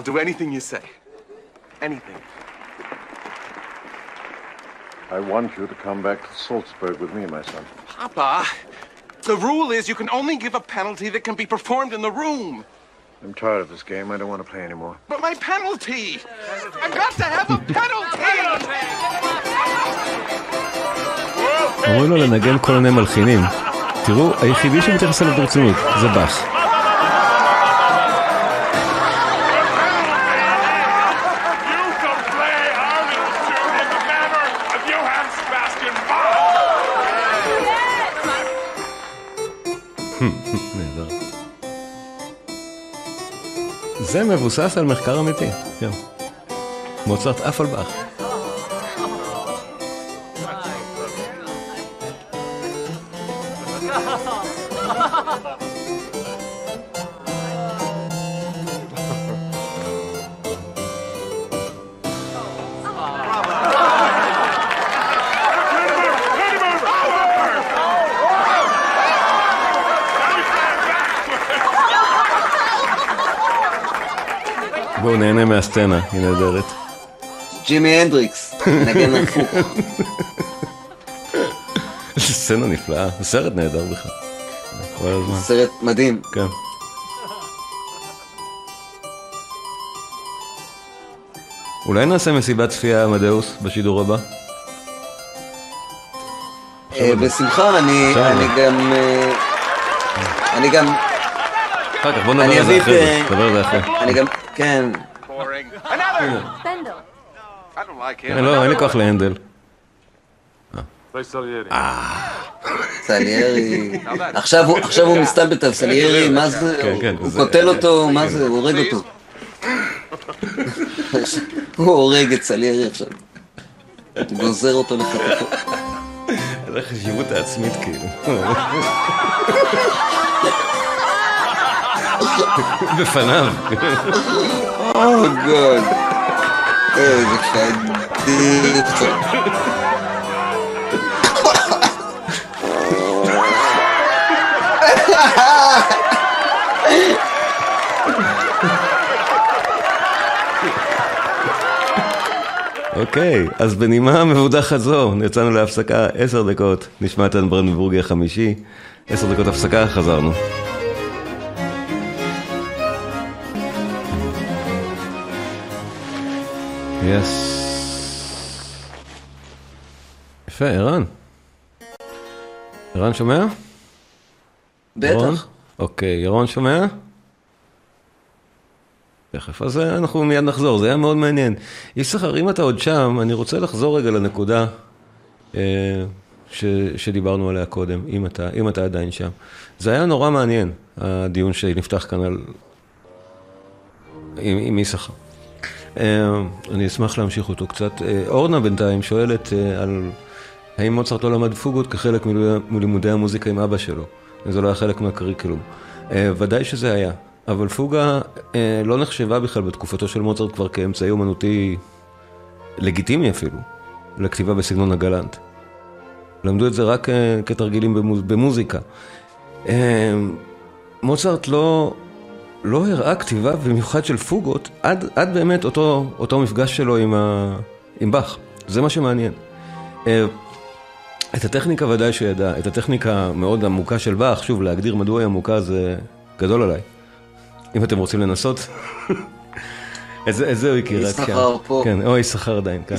do anything you say. Anything.
I want you to come back to Salzburg with me, my son.
Papa, the rule is you can only give a penalty that can be performed in the room.
I'm tired of this game. I don't want to play anymore.
But my penalty! I've got to have a penalty!
אומרים לו לנגן כל מיני מלחינים. תראו, היחידי שמתייחס אליו ברצינות זה באך. נהדר. זה מבוסס על מחקר אמיתי, כן. מוצרט באך. מהסצנה, היא נהדרת.
ג'ימי הנדריקס, נגן הפוך.
זו סצנה נפלאה, סרט נהדר בכלל.
סרט מדהים.
כן. אולי נעשה מסיבת צפייה עמדאוס בשידור הבא?
אה, בשמחה, אני גם... אה, אני גם...
אחר כך, בוא נדבר על זה אחרי זה. נדבר על זה אחרי.
אני גם... כן.
Boring. Another!
Bendel.
I don't like him.
כן, לא, אין לי כוח להנדל.
סליירי, עכשיו הוא- עכשיו הוא מסתלבט על סליירי, מה זה,
כן, כן,
הוא קוטל אותו, מה זה, הוא הורג אותו. הוא הורג את סליירי עכשיו. גוזר אותו לחתיכות.
זה החשיבות העצמית כאילו. בפניו.
או גוד.
אוקיי, אז בנימה מבודחת זו, יצאנו להפסקה עשר דקות, נשמע את ברנדבורגי החמישי, עשר דקות הפסקה, חזרנו. יס. יפה, ערן. ערן שומע? ירון?
בטח.
אוקיי, ירון שומע? תכף, אז אה, אנחנו מיד נחזור, זה היה מאוד מעניין. יששכר, אם אתה עוד שם, אני רוצה לחזור רגע לנקודה אה, ש, שדיברנו עליה קודם, אם אתה, אם אתה עדיין שם. זה היה נורא מעניין, הדיון שנפתח כאן על... עם, עם יששכר. אה, אני אשמח להמשיך אותו קצת. אה, אורנה בינתיים שואלת אה, על האם מוצרט לא למד פוגות כחלק מלימודי- המוזיקה עם אבא שלו. זה לא היה חלק מהקריקולום. אה, ודאי שזה היה, אבל פוגה לא נחשבה בכלל בתקופתו של מוצרט כבר כאמצעי אומנותי לגיטימי אפילו, לכתיבה בסגנון הגלנט. למדו את זה רק כתרגילים במוז, במוזיקה. מוצרט לא, לא הראה כתיבה במיוחד של פוגות עד, עד באמת אותו, אותו מפגש שלו עם, ה, עם באך. זה מה שמעניין. אה, את הטכניקה ודאי שהוא ידע, את הטכניקה המאוד עמוקה של באך, שוב, להגדיר מדוע היא עמוקה זה גדול עליי. אם אתם רוצים לנסות. את זה, את זה הוא הכיר.
יששכר
כן.
פה.
כן, או יששכר עדיין, כן.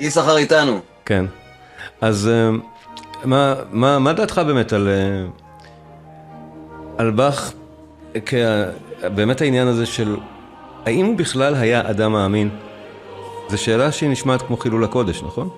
יששכר- איתנו.
כן. אז אה, מה, מה, מה דעתך באמת על, אה, על באך, כ... באמת העניין הזה של האם הוא בכלל היה אדם מאמין? זו שאלה שהיא נשמעת כמו חילול הקודש, נכון?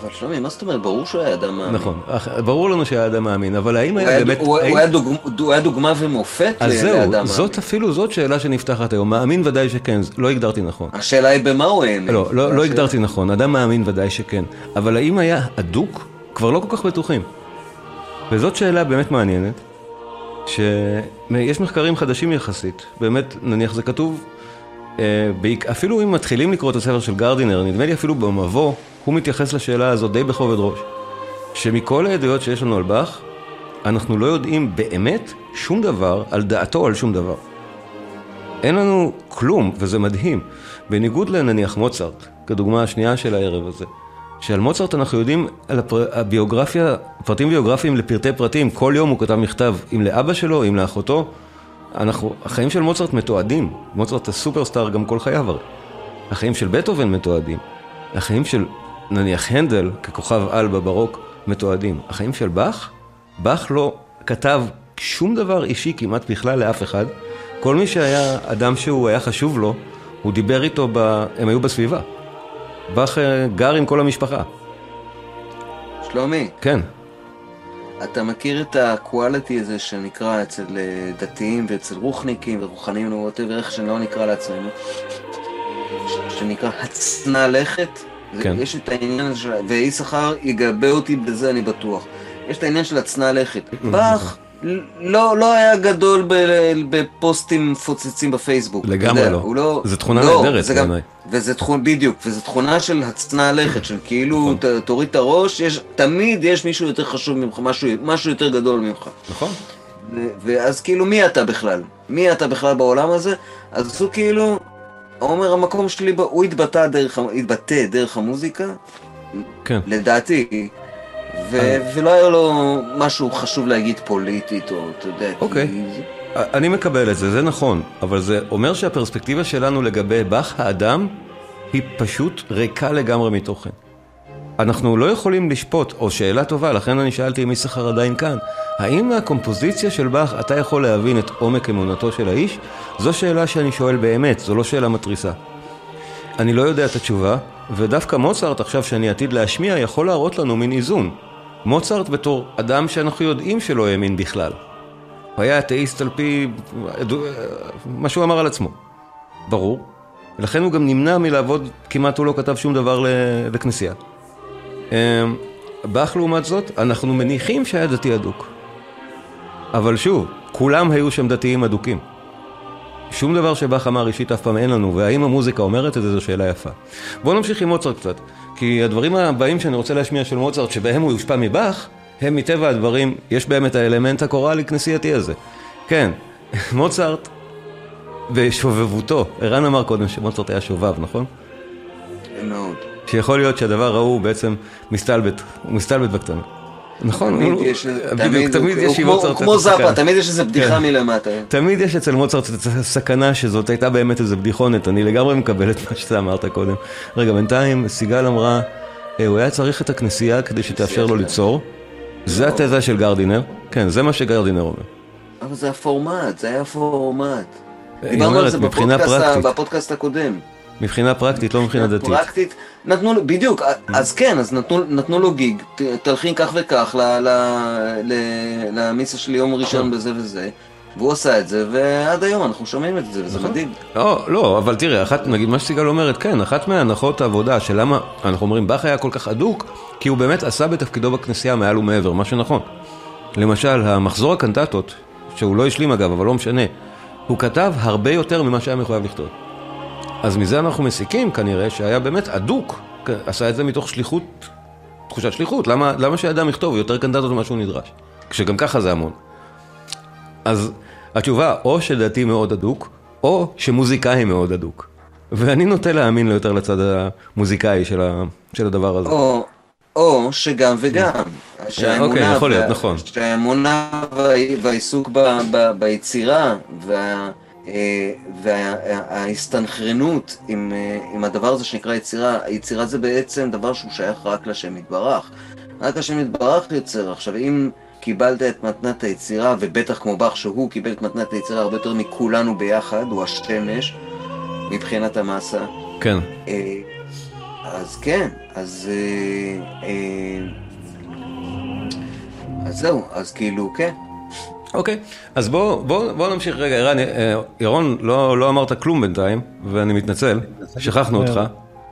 אבל שלומי, מה זאת אומרת? ברור שהוא היה אדם מאמין.
נכון. ברור לנו שהיה אדם מאמין, אבל האם היה
היה-
באמת...
הוא
האם-
הוא היה דוגמ- הוא היה דוגמה ומופת
אז
ל-
זהו,
לאדם
זאת
מאמין.
אפילו, זאת שאלה שנפתחת היום. מאמין ודאי שכן, לא הגדרתי נכון.
השאלה היא במה הוא האמין.
לא, לא, לא הגדרתי נכון, אדם מאמין ודאי שכן. אבל האם היה אדוק? כבר לא כל כך בטוחים. וזאת שאלה באמת מעניינת, שיש מחקרים חדשים יחסית, באמת, נניח זה כתוב, אה, אפילו אם מתחילים לקרוא את הספר של גרדינר, נדמה לי אפילו במבוא, הוא מתייחס לשאלה הזאת די בכובד ראש. שמכל העדויות שיש לנו על באך, אנחנו לא יודעים באמת שום דבר על דעתו על שום דבר. אין לנו כלום, וזה מדהים. בניגוד לנניח מוצרט, כדוגמה השנייה של הערב הזה, שעל מוצרט אנחנו יודעים על. הביוגרפיה, פרטים ביוגרפיים לפרטי פרטים, כל יום הוא כתב מכתב, אם לאבא שלו, אם לאחותו. אנחנו, החיים של מוצרט מתועדים, מוצרט הסופרסטאר גם כל חייו הרי. החיים של בטהובן מתועדים. החיים של נניח הנדל ככוכב על בברוק מתועדים. החיים של באך, באך לא כתב שום דבר אישי כמעט בכלל לאף אחד. כל מי שהיה אדם שהוא היה חשוב לו, הוא דיבר איתו, ב... הם היו בסביבה. באך אה, גר עם כל המשפחה.
שלומי,
כן,
אתה מכיר את ה quality הזה שנקרא אצל אה, דתיים ואצל רוחניקים ורוחנים ו whatever, איך שלא נקרא לעצמנו, שנקרא הצנע לכת?
כן.
יש את העניין הזה, ויששכר יגבה אותי בזה, אני בטוח. יש את העניין של הצנע לכת. באך לא, לא היה גדול בפוסטים מפוצצים בפייסבוק.
לגמרי
יודע,
לא.
לא.
זו תכונה
לא,
נהדרת
זה
בעיניי.
וזה תכונה, בדיוק, וזו תכונה של הצנע לכת, של כאילו, ת, תוריד את הראש, יש, תמיד יש מישהו יותר חשוב ממך, משהו, משהו יותר גדול ממך.
נכון.
ו- ואז כאילו, מי אתה בכלל? מי אתה בכלל בעולם הזה? אז הוא כאילו, אומר, המקום שלי, הוא התבטא דרך, התבטא דרך המוזיקה,
כן.
לדעתי, ו- ולא היה לו משהו חשוב להגיד פוליטית, או אתה יודע,
אוקיי.
כי
אני מקבל את זה, זה נכון, אבל זה אומר שהפרספקטיבה שלנו לגבי באך האדם היא פשוט ריקה לגמרי מתוכן. אנחנו לא יכולים לשפוט, או שאלה טובה, לכן אני שאלתי אם יששכר עדיין כאן, האם מהקומפוזיציה של באך אתה יכול להבין את עומק אמונתו של האיש? זו שאלה שאני שואל באמת, זו לא שאלה מתריסה. אני לא יודע את התשובה, ודווקא מוצרט עכשיו שאני עתיד להשמיע יכול להראות לנו מין איזון. מוצרט בתור אדם שאנחנו יודעים שלא האמין בכלל. הוא היה אתאיסט על פי מה שהוא אמר על עצמו. ברור. ולכן הוא גם נמנע מלעבוד, כמעט הוא לא כתב שום דבר לכנסייה. אמ, באך לעומת זאת, אנחנו מניחים שהיה דתי אדוק. אבל שוב, כולם היו שם דתיים אדוקים. שום דבר שבאך אמר אישית אף פעם אין לנו, והאם המוזיקה אומרת את זה, זו שאלה יפה. בואו נמשיך עם מוצרט קצת, כי הדברים הבאים שאני רוצה להשמיע של מוצרט, שבהם הוא יושפע מבאך, הם מטבע הדברים, יש בהם את האלמנט הקוראלי כנסייתי הזה. כן, מוצרט ושובבותו, ערן אמר קודם שמוצרט היה שובב, נכון?
מאוד.
שיכול להיות שהדבר ההוא בעצם מסתלבט, הוא מסתלבט בקטנה. נכון, בדיוק, תמיד יש עם
כמו-
מוצרט
כמו
את הסכנה.
זאפה, תמיד יש איזה בדיחה
כן.
מלמטה.
תמיד יש אצל מוצרט את הסכנה שזאת הייתה באמת איזה בדיחונת, אני לגמרי מקבל את מה שאתה אמרת קודם. רגע, בינתיים סיגל אמרה, "אה, הוא היה צריך את הכנסייה כדי שתאפשר לו ליצור. זה התזה של גרדינר, כן, זה מה שגרדינר אומר.
אבל זה הפורמט, זה היה הפורמט. דיברנו על זה. בפודקאסט הקודם.
מבחינה פרקטית, לא מבחינה דתית.
פרקטית, נתנו לו, בדיוק, אז כן, אז נתנו, נתנו לו גיג, תלחין כך וכך ל- ל- ל- למיסה של יום ראשון בזה וזה, והוא עשה את זה, ועד היום אנחנו שומעים את זה, וזה מדהים.
לא, לא, אבל תראה, אחת, נגיד מה שסיגל אומרת, כן, אחת מהנחות העבודה של למה אנחנו אומרים באך היה כל כך אדוק, כי הוא באמת עשה בתפקידו בכנסייה מעל ומעבר, מה שנכון. למשל, המחזור הקנטטות, שהוא לא השלים אגב, אבל לא משנה, הוא כתב הרבה יותר ממה שהיה מחויב לכתוב. אז מזה אנחנו מסיקים כנראה שהיה באמת אדוק, עשה את זה מתוך שליחות, תחושת שליחות, למה, למה שאדם יכתוב יותר קנטטות ממה שהוא נדרש? כשגם ככה זה המון. אז התשובה, או שדעתי מאוד אדוק, או שמוזיקאי מאוד אדוק. ואני נוטה להאמין לו יותר לצד המוזיקאי של, ה, של הדבר הזה.
או, או שגם וגם.
אוקיי, יכול להיות, נכון.
שהאמונה וה- והעיסוק ב- ב- ביצירה וה- אה, וההסתנכרנות עם, אה, עם הדבר הזה שנקרא יצירה, היצירה זה בעצם דבר שהוא שייך רק לשם יתברך. רק השם יתברך יוצר. עכשיו, אם קיבלת את מתנת היצירה, ובטח כמו באך שהוא קיבל את מתנת היצירה הרבה יותר מכולנו ביחד, הוא השמש, מבחינת המסה.
כן.
אה, אז כן, אז... אה, אה, אז זהו, אז כאילו, כן.
אוקיי, אז בואו בוא, בוא נמשיך רגע, ערן, אה, ירון, לא, לא אמרת כלום בינתיים, ואני מתנצל, שכחנו אותך.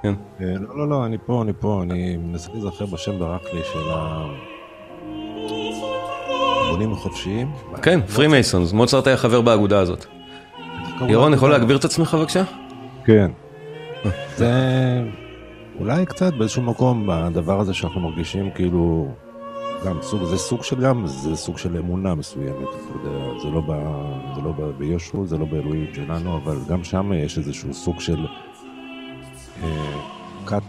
כן.
אה, לא, לא, לא, אני פה, אני פה, אני מנסה להיזכר בשם ברק לי של הבונים החופשיים.
כן, פרי מייסונס, מוצרט היה חבר באגודה הזאת. ירון? יכול להגביר את עצמך בבקשה?
כן. זה... אולי קצת באיזשהו מקום, הדבר הזה שאנחנו מרגישים כאילו, גם סוג, זה סוג של גם, זה סוג של אמונה מסוימת, אתה יודע, זה לא, ב, זה לא ב, בישו, זה לא באלוהים שלנו, אבל גם שם יש איזשהו סוג של אה, כת.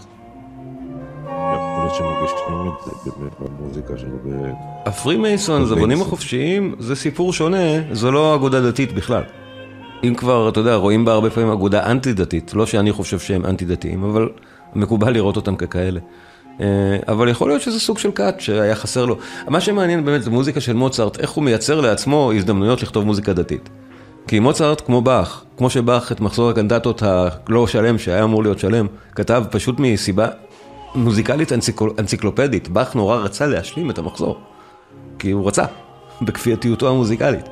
יכול להיות שמרגישים את זה באמת במוזיקה שלו. ב...
ה Freemasons, הבונים החופשיים, זה סיפור שונה, זו לא אגודה דתית בכלל. אם כבר, אתה יודע, רואים בה הרבה פעמים אגודה אנטי דתית, לא שאני חושב שהם אנטי דתיים, אבל מקובל לראות אותם ככאלה. אה, אבל יכול להיות שזה סוג של כת שהיה חסר לו. מה שמעניין באמת זה מוזיקה של מוצרט, איך הוא מייצר לעצמו הזדמנויות לכתוב מוזיקה דתית. כי מוצרט כמו באך, כמו שבאך את מחזור הקנטטות הלא שלם, שהיה אמור להיות שלם, כתב פשוט מסיבה מוזיקלית אנציקל... אנציקלופדית. באך נורא רצה להשלים את המחזור. כי הוא רצה, בכפייתיותו המוזיקלית.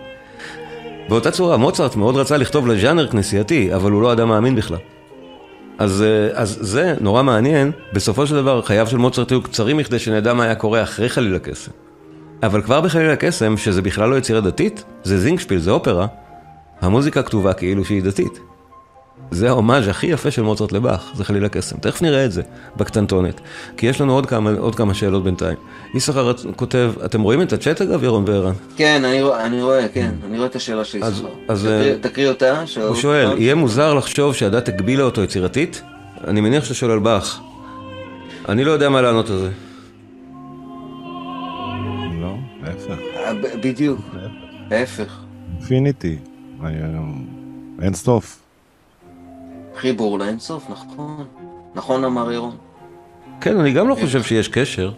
באותה צורה, מוצרט מאוד רצה לכתוב לז'אנר כנסייתי, אבל הוא לא אדם מאמין בכלל. אז, אה, אז זה נורא מעניין, בסופו של דבר חייו של מוצרט היו קצרים מכדי שנדע מה היה קורה אחרי חליל הקסם. אבל כבר בחליל הקסם, שזה בכלל לא יצירה דתית, זה זינגשפיל, זה אופרה, המוזיקה כתובה כאילו שהיא דתית. זה ההומאז' הכי יפה של מוצרט לבאך, זה חליל הקסם. תכף נראה את זה בקטנטונת. כי יש לנו עוד כמה, עוד כמה שאלות בינתיים. יששכר כותב, אתם רואים את הצ'אט אגב, ירון וערן?
כן, אני, אני רואה, כן, אני רואה את השאלה של
אז-
יששכר.
אז,
תקריא-
אה,
תקריא אותה. שאול.
הוא שואל, יהיה מוזר לחשוב שהדת הגבילה אותו יצירתית? אני מניח שאתה שואל על באך. אני לא יודע מה לענות על זה.
לא, להפך.
אה, בדיוק, ההפך.
אינפיניטי. אין סוף.
חיבור לאינסוף, נכון. נכון אמר ירון.
כן, אני גם לא חושב שיש קשר.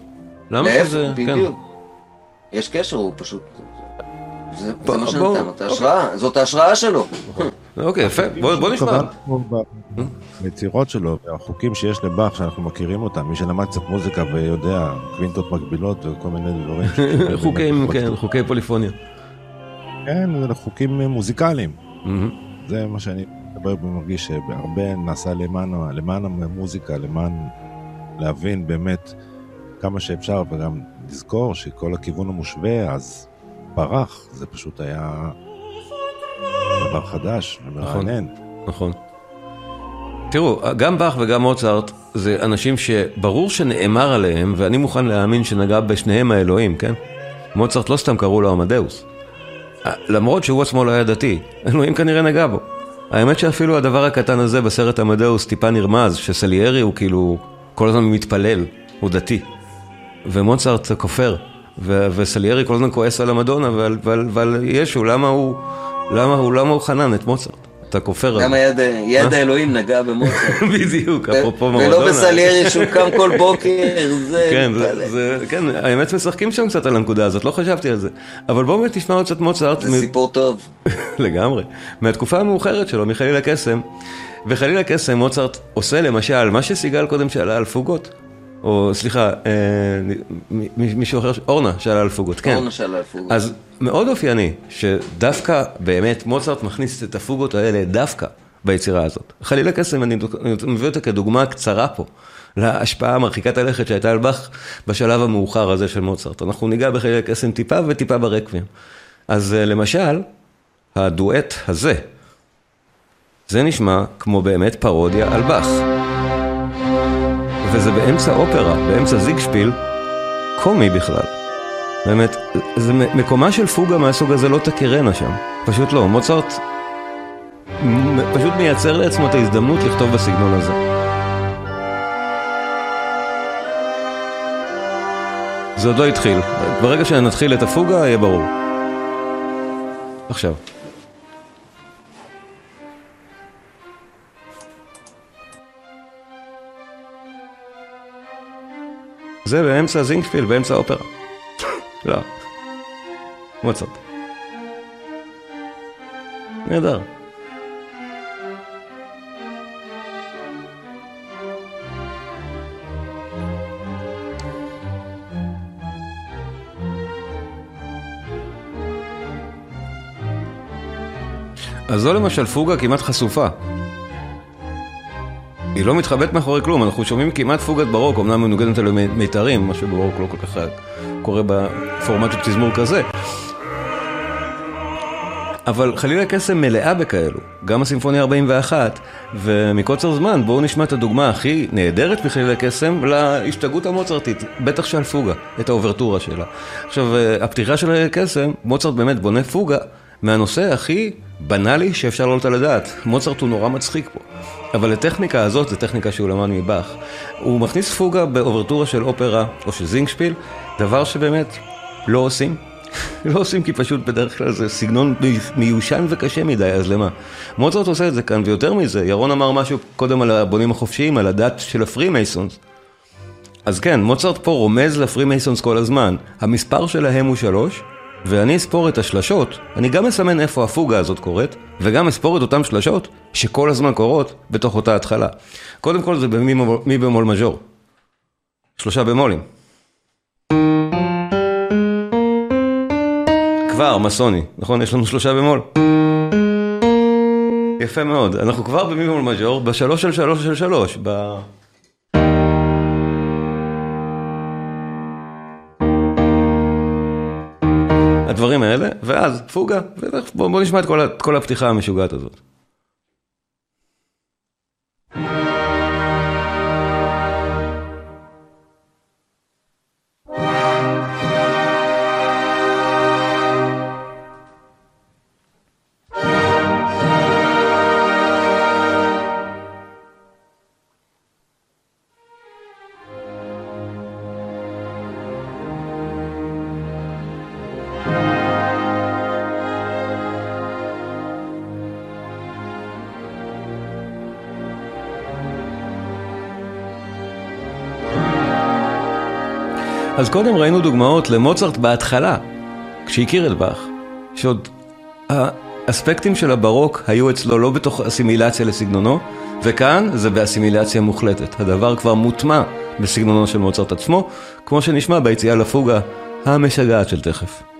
למה שזה... כן.
בדיוק. יש קשר, הוא פשוט... זה מה שנתן, את ההשראה, זאת ההשראה שלו.
אוקיי, יפה, בוא נשמע.
ביצירות שלו, והחוקים שיש לבאך שאנחנו מכירים אותם, מי שלמד קצת מוזיקה ויודע, קווינטות מקבילות וכל מיני דברים.
חוקים, כן, חוקי פוליפוניה.
כן, חוקים מוזיקליים. זה מה שאני מדבר ומרגיש שהרבה נעשה למען, למען המוזיקה, למען להבין באמת כמה שאפשר, וגם לזכור שכל הכיוון המושווה אז פרח, זה פשוט היה דבר חדש ומרענן.
נכון. תראו, גם באך וגם מוצרט זה אנשים שברור שנאמר עליהם, ואני מוכן להאמין שנגע בשניהם האלוהים, כן? מוצרט לא סתם קראו לו עמדאוס. למרות שהוא עצמו לא היה דתי, אלוהים כנראה נגע בו. האמת שאפילו הדבר הקטן הזה בסרט עמדאוס טיפה נרמז, שסליירי הוא כאילו כל הזמן מתפלל, הוא דתי. ומוצרט כופר, ו- וסליירי כל הזמן כועס על המדונה ועל, ועל, ועל ישו, למה הוא, למה הוא, למה הוא חנן את מוצרט? אתה כופר
גם. היד יד האלוהים נגע במוצרט.
בדיוק, אפרופו מרדונה.
ולא בסליירי שהוא קם כל בוקר, זה...
כן, זה, כן, האמת משחקים שם קצת על הנקודה הזאת, לא חשבתי על זה. אבל בואו באמת נשמע עוד קצת מוצרט.
זה סיפור טוב.
לגמרי. מהתקופה המאוחרת שלו, מחליל הקסם. וחליל הקסם, מוצרט עושה למשל, מה שסיגל קודם שאלה על פוגות. או סליחה, אה, מישהו אחר, אורנה שאלה על פוגות, כן.
אורנה שאלה על פוגות.
אז מאוד אופייני, שדווקא באמת מוצרט מכניס את הפוגות האלה דווקא ביצירה הזאת. חליל הקסם, אני מביא אותה כדוגמה קצרה פה, להשפעה מרחיקת הלכת שהייתה על באך בשלב המאוחר הזה של מוצרט. אנחנו ניגע בחליל הקסם טיפה וטיפה ברקבים. אז אה, למשל, הדואט הזה, זה נשמע כמו באמת פרודיה על באך. וזה באמצע אופרה, באמצע זיגשפיל, קומי בכלל. באמת, זה מקומה של פוגה מהסוג הזה לא תכירנה שם. פשוט לא. מוצרט פשוט מייצר לעצמו את ההזדמנות לכתוב בסגנון הזה. זה עוד לא התחיל. ברגע שנתחיל את הפוגה, יהיה ברור. עכשיו. זה באמצע זינגשפיל, באמצע האופרה. לא. מוצרט. נהדר. אז זו למשל פוגה כמעט חשופה. היא לא מתחבאת מאחורי כלום, אנחנו שומעים כמעט פוגת ברוק, אמנם מנוגנת על מיתרים, מה שברוק לא כל כך קורה בפורמט של תזמור כזה. אבל חלילה קסם מלאה בכאלו, גם הסימפוניה 41, ומקוצר זמן בואו נשמע את הדוגמה הכי נהדרת בחלילה קסם להשתגעות המוצרטית, בטח של פוגה, את האוברטורה שלה. עכשיו, אה, הפתיחה של חלילה קסם, מוצרט באמת בונה פוגה מהנושא הכי בנאלי שאפשר לעלות על הדעת. מוצרט הוא נורא מצחיק פה. אבל הטכניקה הזאת, זו טכניקה שהוא למד מבאך. הוא מכניס פוגה באוברטורה של אופרה או של זינגשפיל, דבר שבאמת לא עושים. לא עושים כי פשוט בדרך כלל זה סגנון מיושן וקשה מדי, אז למה? מוצרט עושה את זה כאן, ויותר מזה, ירון אמר משהו קודם על הבונים החופשיים, על הדת של הפרי מייסונס. אז כן, מוצרט פה רומז לפרי מייסונס כל הזמן. המספר שלהם הוא שלוש, ואני אספור את השלשות, אני גם אסמן איפה הפוגה הזאת קורית, וגם אספור את אותן שלשות שכל הזמן קורות בתוך אותה התחלה. קודם כל זה במי במול מז'ור. שלושה במולים. כבר, מסוני, נכון? יש לנו שלושה במול. יפה מאוד, אנחנו כבר במי במול מז'ור, בשלוש של שלוש של שלוש, ב... הדברים האלה, ואז פוגה, ובואו נשמע את כל הפתיחה המשוגעת הזאת. אז קודם ראינו דוגמאות למוצרט בהתחלה, כשהכיר את באך, שעוד האספקטים של הברוק היו אצלו לא בתוך אסימילציה לסגנונו, וכאן זה באסימילציה מוחלטת. הדבר כבר מוטמע בסגנונו של מוצרט עצמו, כמו שנשמע ביציאה לפוגה המשגעת של תכף.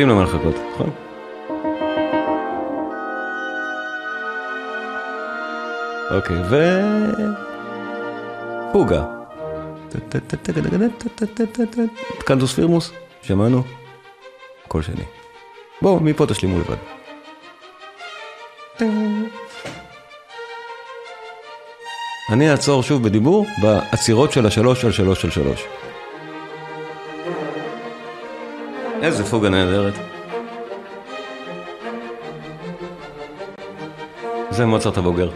יודעים למה לחכות, נכון? אוקיי, ו... פוגה. קנטוס פירמוס, שמענו? קול שני. בואו, מפה תשלימו לבד. אני אעצור שוב בדיבור בעצירות של השלוש של שלוש של שלוש. איזה פוגה נהדרת. זה מוצרט הבוגר.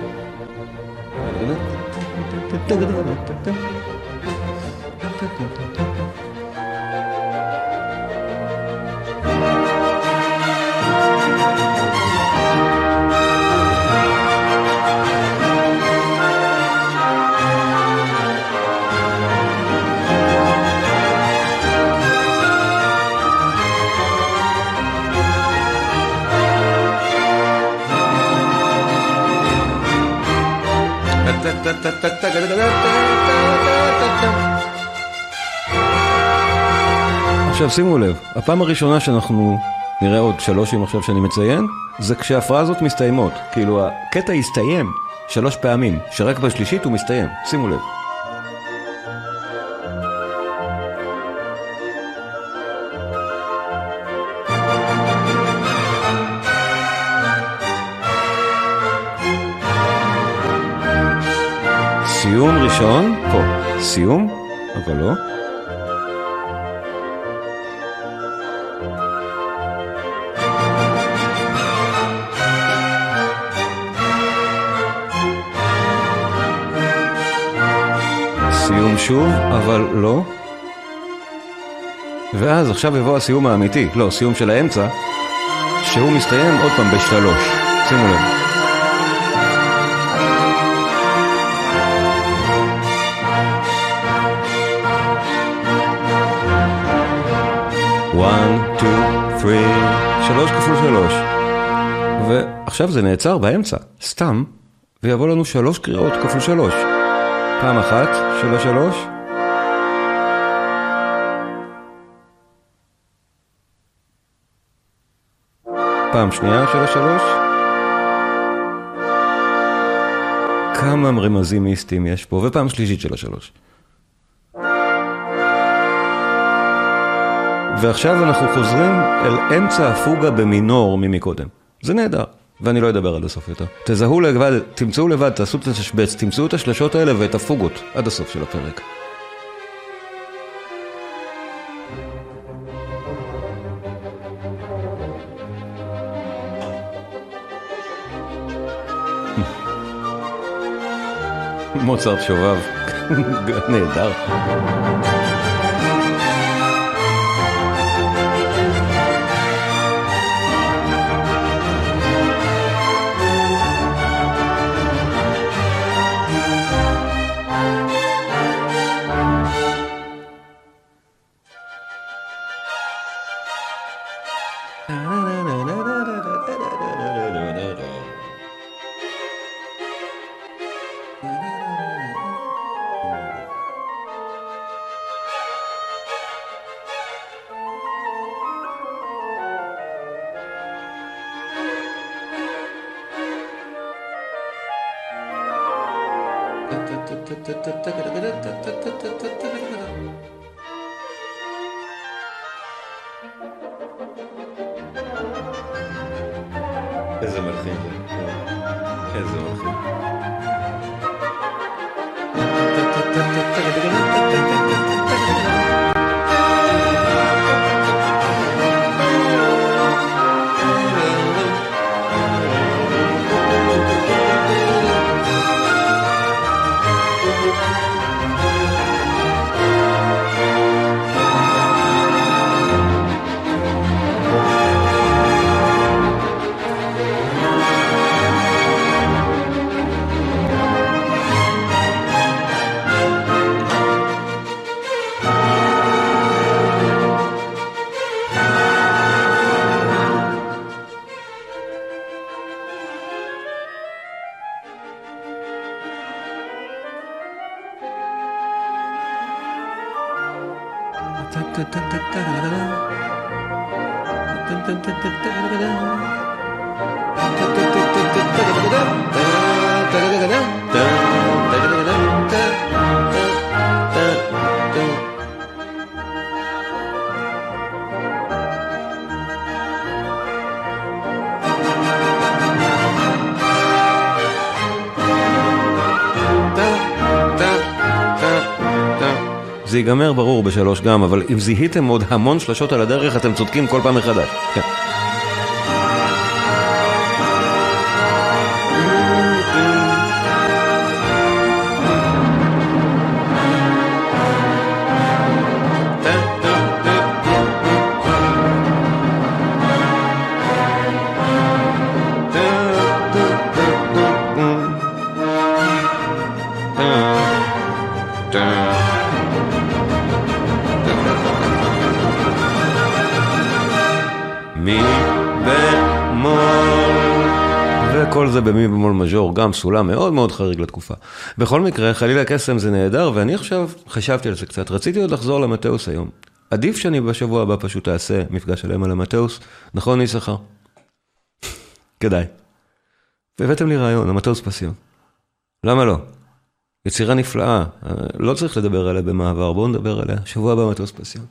עכשיו שימו לב, הפעם הראשונה שאנחנו נראה עוד שלושים עכשיו שאני מציין, זה כשהפרזות מסתיימות. כאילו הקטע יסתיים שלוש פעמים, שרק בשלישית הוא מסתיים. שימו לב. סיום ראשון, פה, סיום, אבל לא. שוב, אבל לא. ואז עכשיו יבוא הסיום האמיתי, לא, סיום של האמצע, שהוא מסתיים עוד פעם בשלוש. שימו לב. one, two, three, שלוש כפול שלוש. ועכשיו זה נעצר באמצע, סתם, ויבוא לנו שלוש קריאות כפול שלוש. פעם אחת, שלוש שלוש. פעם שנייה, שלוש שלוש. כמה רמזים מיסטיים יש פה, ופעם שלישית של השלוש. ועכשיו אנחנו חוזרים אל אמצע הפוגה במינור ממקודם. זה נהדר, ואני לא אדבר עד הסוף יותר. תזהו לבד, תמצאו לבד, תעשו את השבץ, תמצאו את השלשות האלה ואת הפוגות עד הסוף של הפרק. מוצרט שובב, נהדר. Da da da da da. זה ייגמר ברור בשלוש גם, אבל אם זיהיתם עוד המון שלשות על הדרך, אתם צודקים כל פעם מחדש. כן. גם סולם מאוד מאוד חריג לתקופה. בכל מקרה, חלילה קסם זה נהדר, ואני עכשיו חשבתי על זה קצת. רציתי עוד לחזור למטאוס היום. עדיף שאני בשבוע הבא פשוט אעשה מפגש שלם על המטאוס, נכון יששכר? כדאי. והבאתם לי רעיון, המטוס פסיון. למה לא? יצירה נפלאה, לא צריך לדבר עליה במעבר, בואו נדבר עליה, שבוע הבא מטוס פסיון.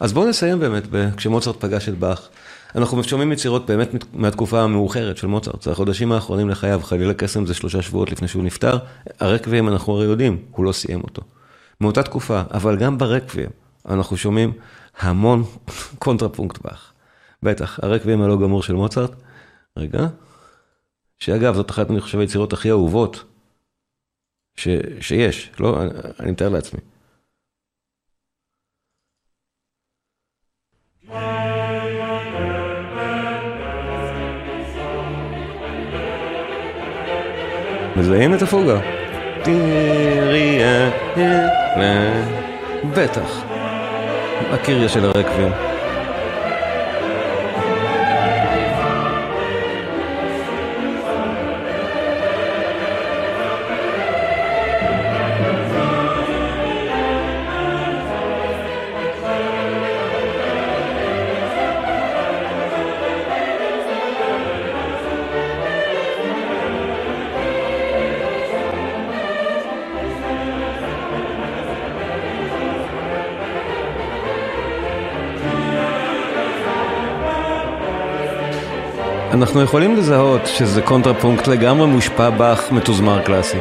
אז בואו נסיים באמת, כשמוצרט פגש את באך. אנחנו שומעים יצירות באמת מהתקופה המאוחרת של מוצרט, זה החודשים האחרונים לחייו, חליל הקסם זה שלושה שבועות לפני שהוא נפטר, הרקוויאם אנחנו הרי יודעים, הוא לא סיים אותו. מאותה תקופה, אבל גם ברקוויאם, אנחנו שומעים המון קונטרפונקט באך. בטח, הרקוויאם הלא גמור של מוצרט, רגע, שאגב, זאת אחת, אני חושב, היצירות הכי אהובות ש, שיש, לא, אני, אני מתאר לעצמי. מזהים את הפוגה? תראי, בטח. הקיריה של הרקבים. אנחנו יכולים לזהות שזה קונטרפונקט לגמרי מושפע באך מתוזמר קלאסי.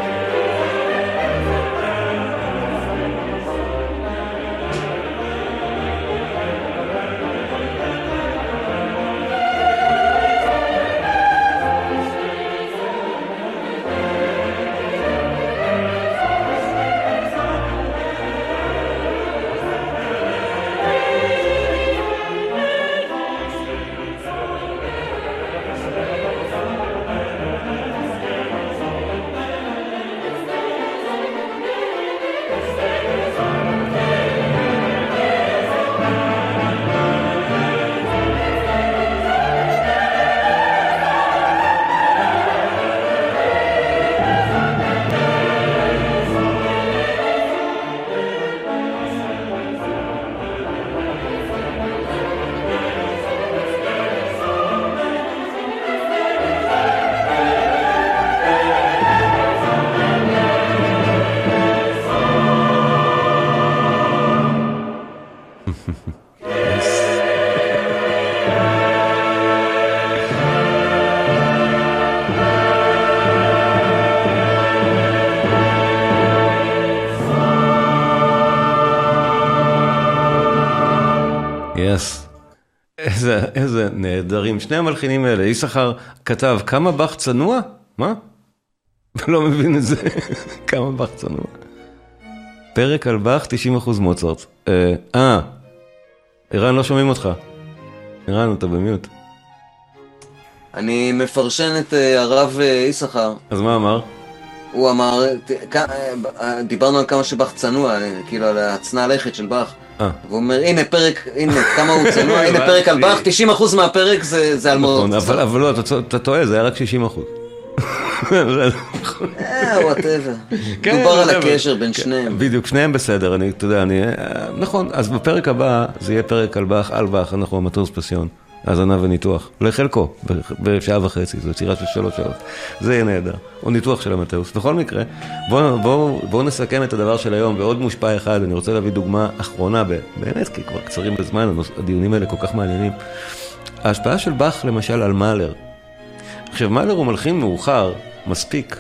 נהדרים. שני המלחינים האלה, יששכר כתב כמה באך צנוע? מה? לא מבין את זה. כמה באך צנוע. פרק על באך, 90% מוצרט. אה, אה, ערן, לא שומעים אותך. ערן, אתה במיוט.
אני מפרשן את אה, הרב אה, יששכר.
אז מה אמר?
הוא אמר, דיברנו על כמה שבאך צנוע, כאילו על הצנע לכת של באך.
אה.
והוא אומר, הנה פרק, הנה כמה הוא צנוע, הנה פרק על באך, 90% מהפרק זה זה על
נכון,
מוצרט.
אבל, אבל לא, אתה, טועה, זה היה רק 60 אחוז.
אה, whatever.
כן,
דובר על. הקשר בין
כן,
שניהם.
בדיוק, שניהם בסדר, אני, אתה יודע, אני, אה, נכון, אז בפרק הבא זה יהיה פרק על באך, על באך, אנחנו ה Matthäus Passion, האזנה וניתוח, לחלקו, בשעה וחצי, זו יצירה של שלוש שעות, זה יהיה נהדר, או ניתוח של ה Matthäus. בכל מקרה, בואו בוא, בוא נסכם את הדבר של היום, ועוד מושפע אחד, אני רוצה להביא דוגמה אחרונה, באמת, כי כבר קצרים בזמן, הדיונים האלה כל כך מעניינים. ההשפעה של באך, למשל, על מאלר. עכשיו, מאלר הוא מלחין מאוחר, מספיק,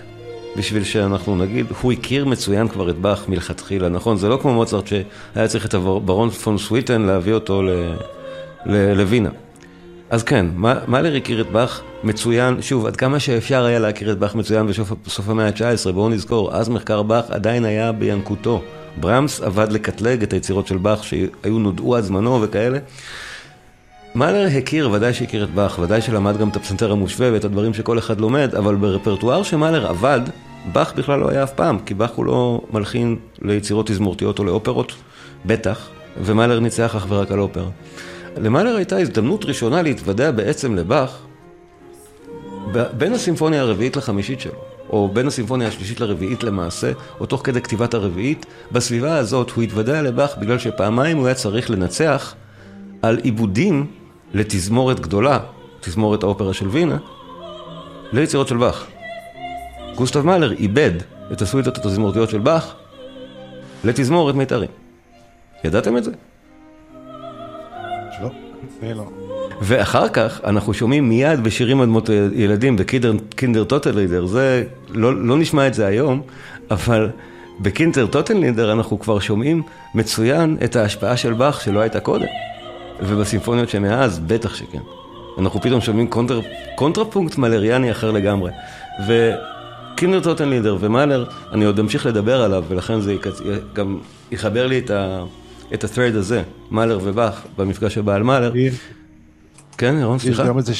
בשביל שאנחנו נגיד, הוא הכיר מצוין כבר את באך מלכתחילה, נכון? זה לא כמו מוצרט שהיה צריך את הברון פון סוויטן להביא אותו ל, ל, לווינה. אז כן, מאלר הכיר את באך מצוין, שוב, עד כמה שאפשר היה להכיר את באך מצוין בסוף המאה ה-19, בואו נזכור, אז מחקר באך עדיין היה בינקותו. ברמס עבד לקטלג את היצירות של באך שהיו נודעו עד זמנו וכאלה. מאלר הכיר, ודאי שהכיר את באך, ודאי שלמד גם את הפסנתר המושווה ואת הדברים שכל אחד לומד, אבל ברפרטואר שמאלר עבד, באך בכלל לא היה אף פעם, כי באך הוא לא מלחין ליצירות תזמורתיות או לאופרות, בטח, ומאלר ניצח אך ורק על אופרה. למאלר הייתה הזדמנות ראשונה להתוודע בעצם לבאך בין הסימפוניה הרביעית לחמישית שלו, או בין הסימפוניה השלישית לרביעית למעשה, או תוך כדי כתיבת הרביעית, בסביבה הזאת הוא התוודע לבאך בגלל שפעמיים הוא היה צריך לנצח על עיבודים לתזמורת גדולה, תזמורת האופרה של וינה, ליצירות של באך. גוסטב מאלר איבד את הסוויטות התזמורתיות של באך לתזמורת מיתרים. ידעתם את זה?
לא.
ואחר כך אנחנו שומעים מיד בשירים על מות ילדים, ב Kindertotenlieder, זה, לא, לא נשמע את זה היום, אבל ב Kindertotenlieder אנחנו כבר שומעים מצוין את ההשפעה של באך שלא הייתה קודם. ובסימפוניות שמאז, בטח שכן. אנחנו פתאום שומעים קונטר, קונטרפונקט מאלריאני אחר לגמרי. ו Kindertotenlieder ומאלר, אני עוד אמשיך לדבר עליו, ולכן זה. גם יחבר לי את, ה... את ה-thread הזה, מאלר ובאך, במפגש הבא על מאלר. כן, ירון,
יש
סליחה.
גם איזה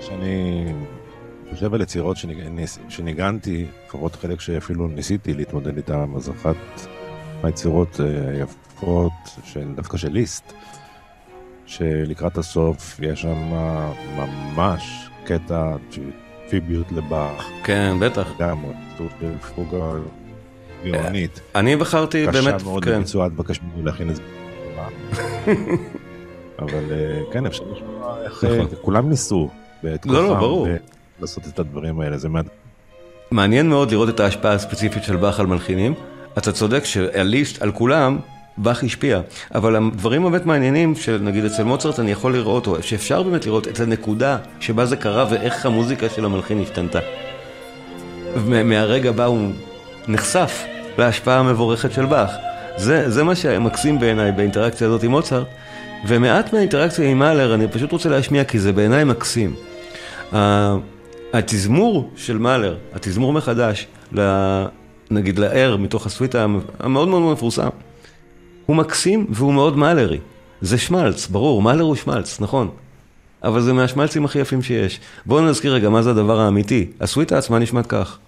שאני חושב על יצירות שניג- שניגנתי, לפחות חלק שאפילו ניסיתי להתמודד איתן, אז אחת מהיצירות אה, היפות, דווקא של ליסט, שלקראת הסוף יש שם ממש קטע פיביוט לבאך,
כן, בטח.
של פוגה גאונית.
אני בחרתי
קשה
באמת,
מאוד
כן.
לביצוע, את ממני להכין את זה. אבל אה, כן, אפשר לשמוע איך אה,
נכון.
כולם ניסו.
לא, לא, ברור.
לעשות את הדברים האלה, זה מעט...
מעניין מאוד לראות את ההשפעה הספציפית של באך על מלחינים. אתה צודק שעל ליסט, על כולם, באך השפיע. אבל הדברים באמת מעניינים, שנגיד אצל מוצרט אני יכול לראות, או שאפשר באמת לראות את הנקודה שבה זה קרה ואיך המוזיקה של המלחין השתנתה. מהרגע בה הוא נחשף להשפעה המבורכת של באך. זה, זה מה שמקסים בעיניי באינטראקציה הזאת עם מוצרט, ומעט מהאינטראקציה עם מאלר אני פשוט רוצה להשמיע כי זה בעיניי מקסים. התזמור של מאלר, התזמור מחדש, נגיד לער מתוך הסוויטה המאוד מאוד מפורסם, הוא מקסים והוא מאוד מאלרי. זה שמלץ, ברור, מאלר הוא שמלץ, נכון. אבל זה מהשמלצים הכי יפים שיש. בואו נזכיר רגע מה זה הדבר האמיתי. הסוויטה עצמה נשמעת כך.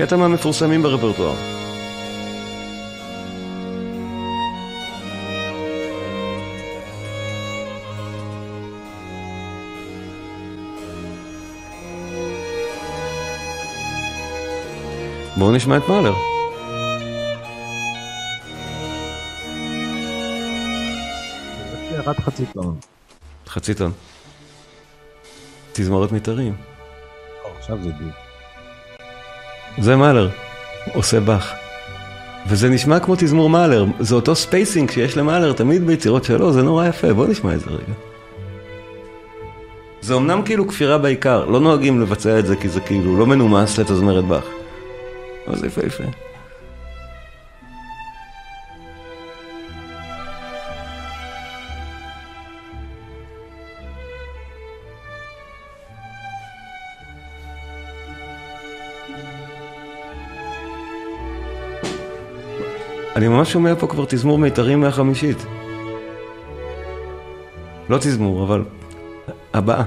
קטע מהמפורסמים ברפרטואר. בואו נשמע את מאלר.
רק חצי טון.
חצי טון. תזמורת מיתרים.
עכשיו זה די.
זה מאלר, עושה באך. וזה נשמע כמו תזמור מאלר, זה אותו spacing שיש למאלר תמיד ביצירות שלו, זה נורא יפה, בוא נשמע את זה רגע. זה אמנם כאילו כפירה בעיקר, לא נוהגים לבצע את זה כי זה כאילו לא מנומס לתזמר את באך. אבל זה יפה. אני ממש שומע פה כבר תזמור מיתרים מהחמישית. לא תזמור, אבל הבאה.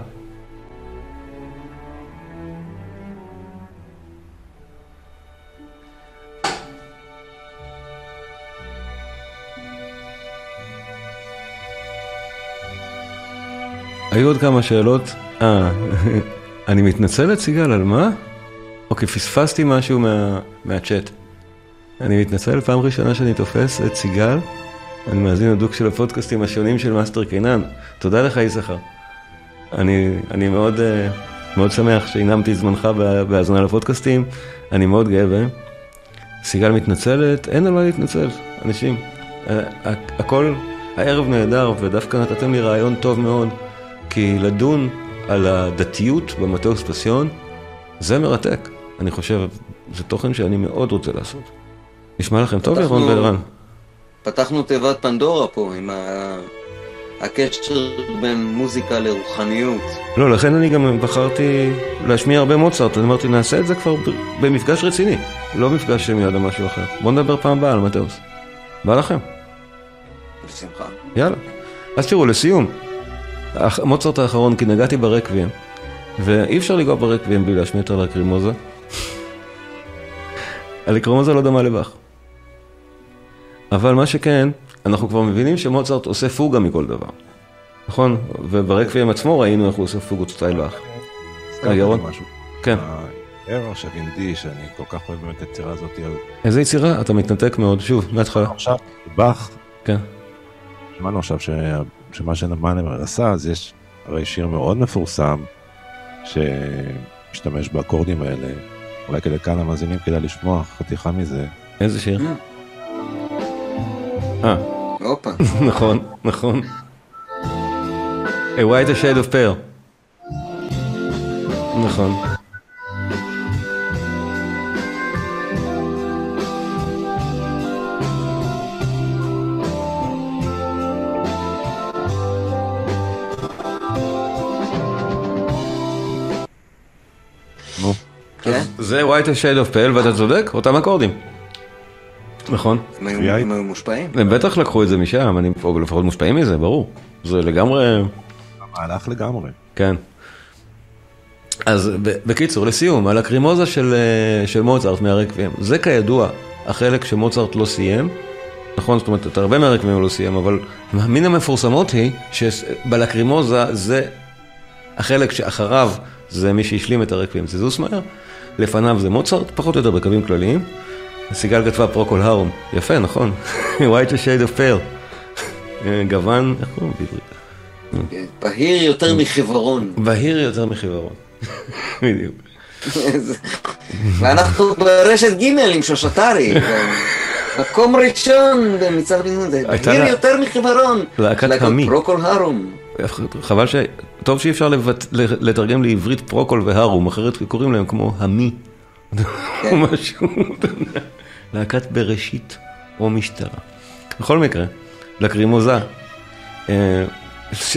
היו עוד כמה שאלות. אה, אני מתנצלת סיגל, על מה? אוקיי, פספסתי משהו מה, מהצ'אט. אני מתנצל, פעם ראשונה שאני תופס את סיגל. אני מאזין הדוק של הפודקאסטים השונים של מאסטר קינן. תודה לך, יששכר. אני, אני מאוד, אה, מאוד שמח שהנעמתי את זמנך בהאזנה לפודקאסטים. אני מאוד גאה בהם. סיגל מתנצלת, אין על מה להתנצל, אנשים. הכל, הערב נהדר, ודווקא נתתם לי רעיון טוב מאוד. כי לדון על הדתיות במטוס פסיון, זה מרתק. אני חושב, זה תוכן שאני מאוד רוצה לעשות. נשמע לכם טוב, ירון ואלרן?
פתחנו תיבת פנדורה פה עם ה... הקשר בין מוזיקה לרוחניות.
לא, לכן אני גם בחרתי להשמיע הרבה מוצרט. אני אמרתי, נעשה את זה כבר במפגש רציני, לא מפגש שמיועד למשהו אחר. בואו נדבר פעם הבאה על מטאוס. בא לכם.
בשמחה.
יאללה. אז תראו, לסיום, מוצרט האחרון, כי נגעתי ברקבים, ואי אפשר לגוע ברקבים בלי להשמיע את הלקרימוזה. הלקרימוזה לא דומה לבאך. אבל מה שכן, אנחנו כבר מבינים שמוצרט עושה פוגה מכל דבר. נכון? וברקבים עצמו ראינו איך הוא עושה פוגות סטייל באך.
אה,
ירון? כן.
הערב של אינדי, שאני כל כך אוהב באמת את היצירה הזאת.
איזה יצירה? אתה מתנתק מאוד, שוב, מההתחלה.
עכשיו, באך.
כן.
שמענו עכשיו שמה שנמאנר עשה, אז יש הרי שיר מאוד מפורסם, שמשתמש באקורדים האלה. אולי כדי כאן המאזינים כדאי לשמוע חתיכה מזה.
איזה שיר?
אה. הופה.
נכון, נכון. A white a shade of pale. נכון.
כן?
זה white a shade of pale ואתה צודק, אותם אקורדים. נכון.
הם היו הם היו מושפעים?
הם בטח לקחו את זה משם, אני או לפחות מושפעים מזה, ברור. זה לגמרי...
המהלך לגמרי.
כן. אז בקיצור, לסיום, על הקרימוזה של, אה, של מוצרט מהרקבים. זה כידוע החלק שמוצרט לא סיים. נכון, זאת אומרת, את הרבה מהרקבים הוא לא סיים, אבל מן המפורסמות היא שבלקרימוזה זה החלק שאחריו זה מי שהשלים את הרקבים, זה זוסמאייר. לפניו זה מוצרט, פחות או יותר בקווים כלליים. סיגל כתבה פרוקול הרום, יפה, נכון? Whiter shade of pale. גוון, איך קוראים בעברית?
בהיר יותר מחיוורון.
בהיר יותר מחיוורון. בדיוק.
ואנחנו ברשת ג' עם שוש עטרי. מקום ראשון במצעד
הייתה
בהיר
לה-
יותר מחיוורון.
להקת המי.
פרוקול הארום.
חבל ש... טוב שאי אפשר. לתרגם לעברית פרוקול הארום, אחרת קוראים להם כמו המי. או משהו. להקת בראשית או משטרה. בכל מקרה, לקרימוזה. אה,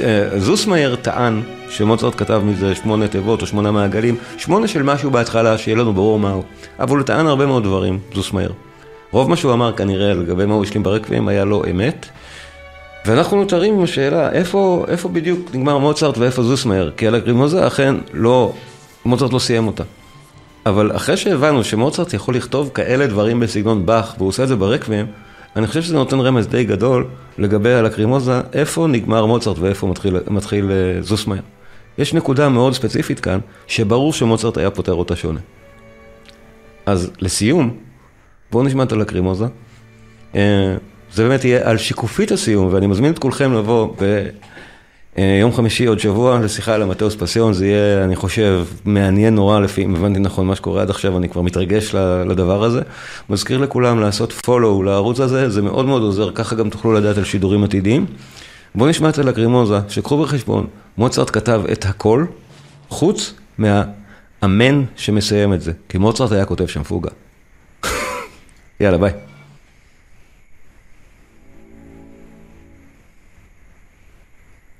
אה, זוסמאייר טען שמוצרט כתב מזה שמונה תיבות או שמונה מעגלים, שמונה של משהו בהתחלה, שיהיה לנו ברור מהו. אבל הוא טען הרבה מאוד דברים, זוסמאייר. רוב מה שהוא אמר כנראה לגבי מה הוא השלים ברקבים היה לא אמת. ואנחנו נותרים עם השאלה, איפה, איפה בדיוק נגמר מוצרט ואיפה זוסמאייר? כי על הקרימוזה אכן לא, מוצרט לא סיים אותה. אבל אחרי שהבנו שמוצרט יכול לכתוב כאלה דברים בסגנון באך, והוא עושה את זה ברקבים, אני חושב שזה נותן רמז די גדול לגבי הלקרימוזה, איפה נגמר מוצרט ואיפה מתחיל, מתחיל אה, זוסמאייר. יש נקודה מאוד ספציפית כאן, שברור שמוצרט היה פותר אותה שונה. אז לסיום, בואו נשמע את הלקרימוזה. אה, זה באמת יהיה על שיקופית הסיום, ואני מזמין את כולכם לבוא ביום חמישי עוד שבוע לשיחה על המטאוס פסיון, זה יהיה, אני חושב, מעניין נורא, לפי אם הבנתי נכון מה שקורה עד עכשיו, אני כבר מתרגש לדבר הזה. מזכיר לכולם לעשות follow לערוץ הזה, זה מאוד מאוד עוזר, ככה גם תוכלו לדעת על שידורים עתידיים. בואו נשמע את הלקרימוזה, שקחו בחשבון, מוצרט כתב את הכל, חוץ מהאמן שמסיים את זה, כי מוצרט היה כותב שם פוגה. יאללה, ביי.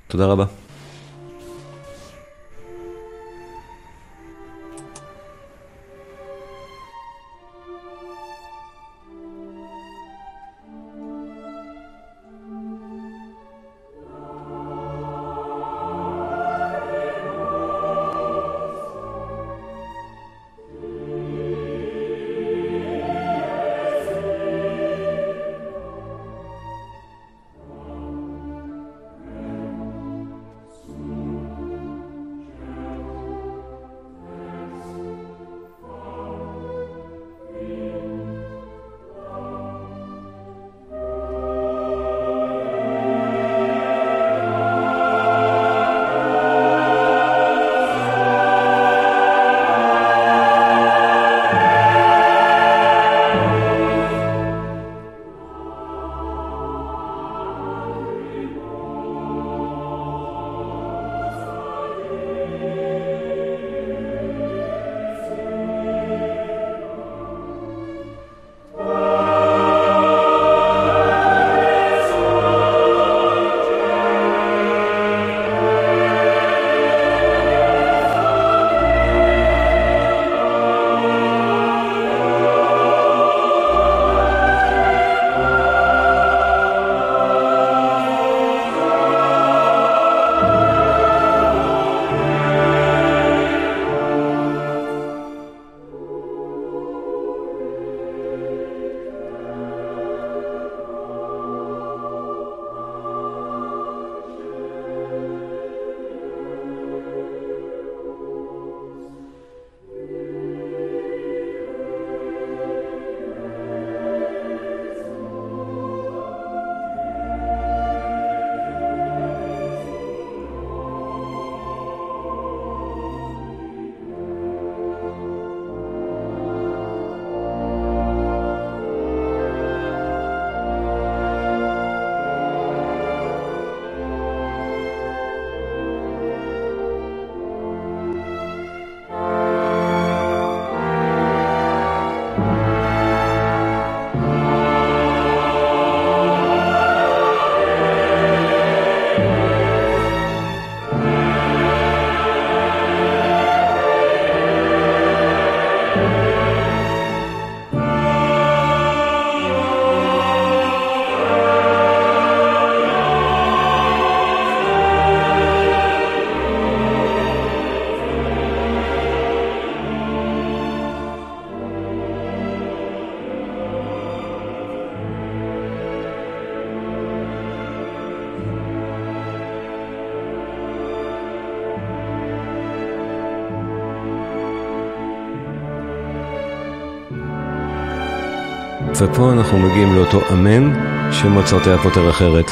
תודה רבה. ופה אנחנו מגיעים לאותו אמן שמוצרט היה אחרת.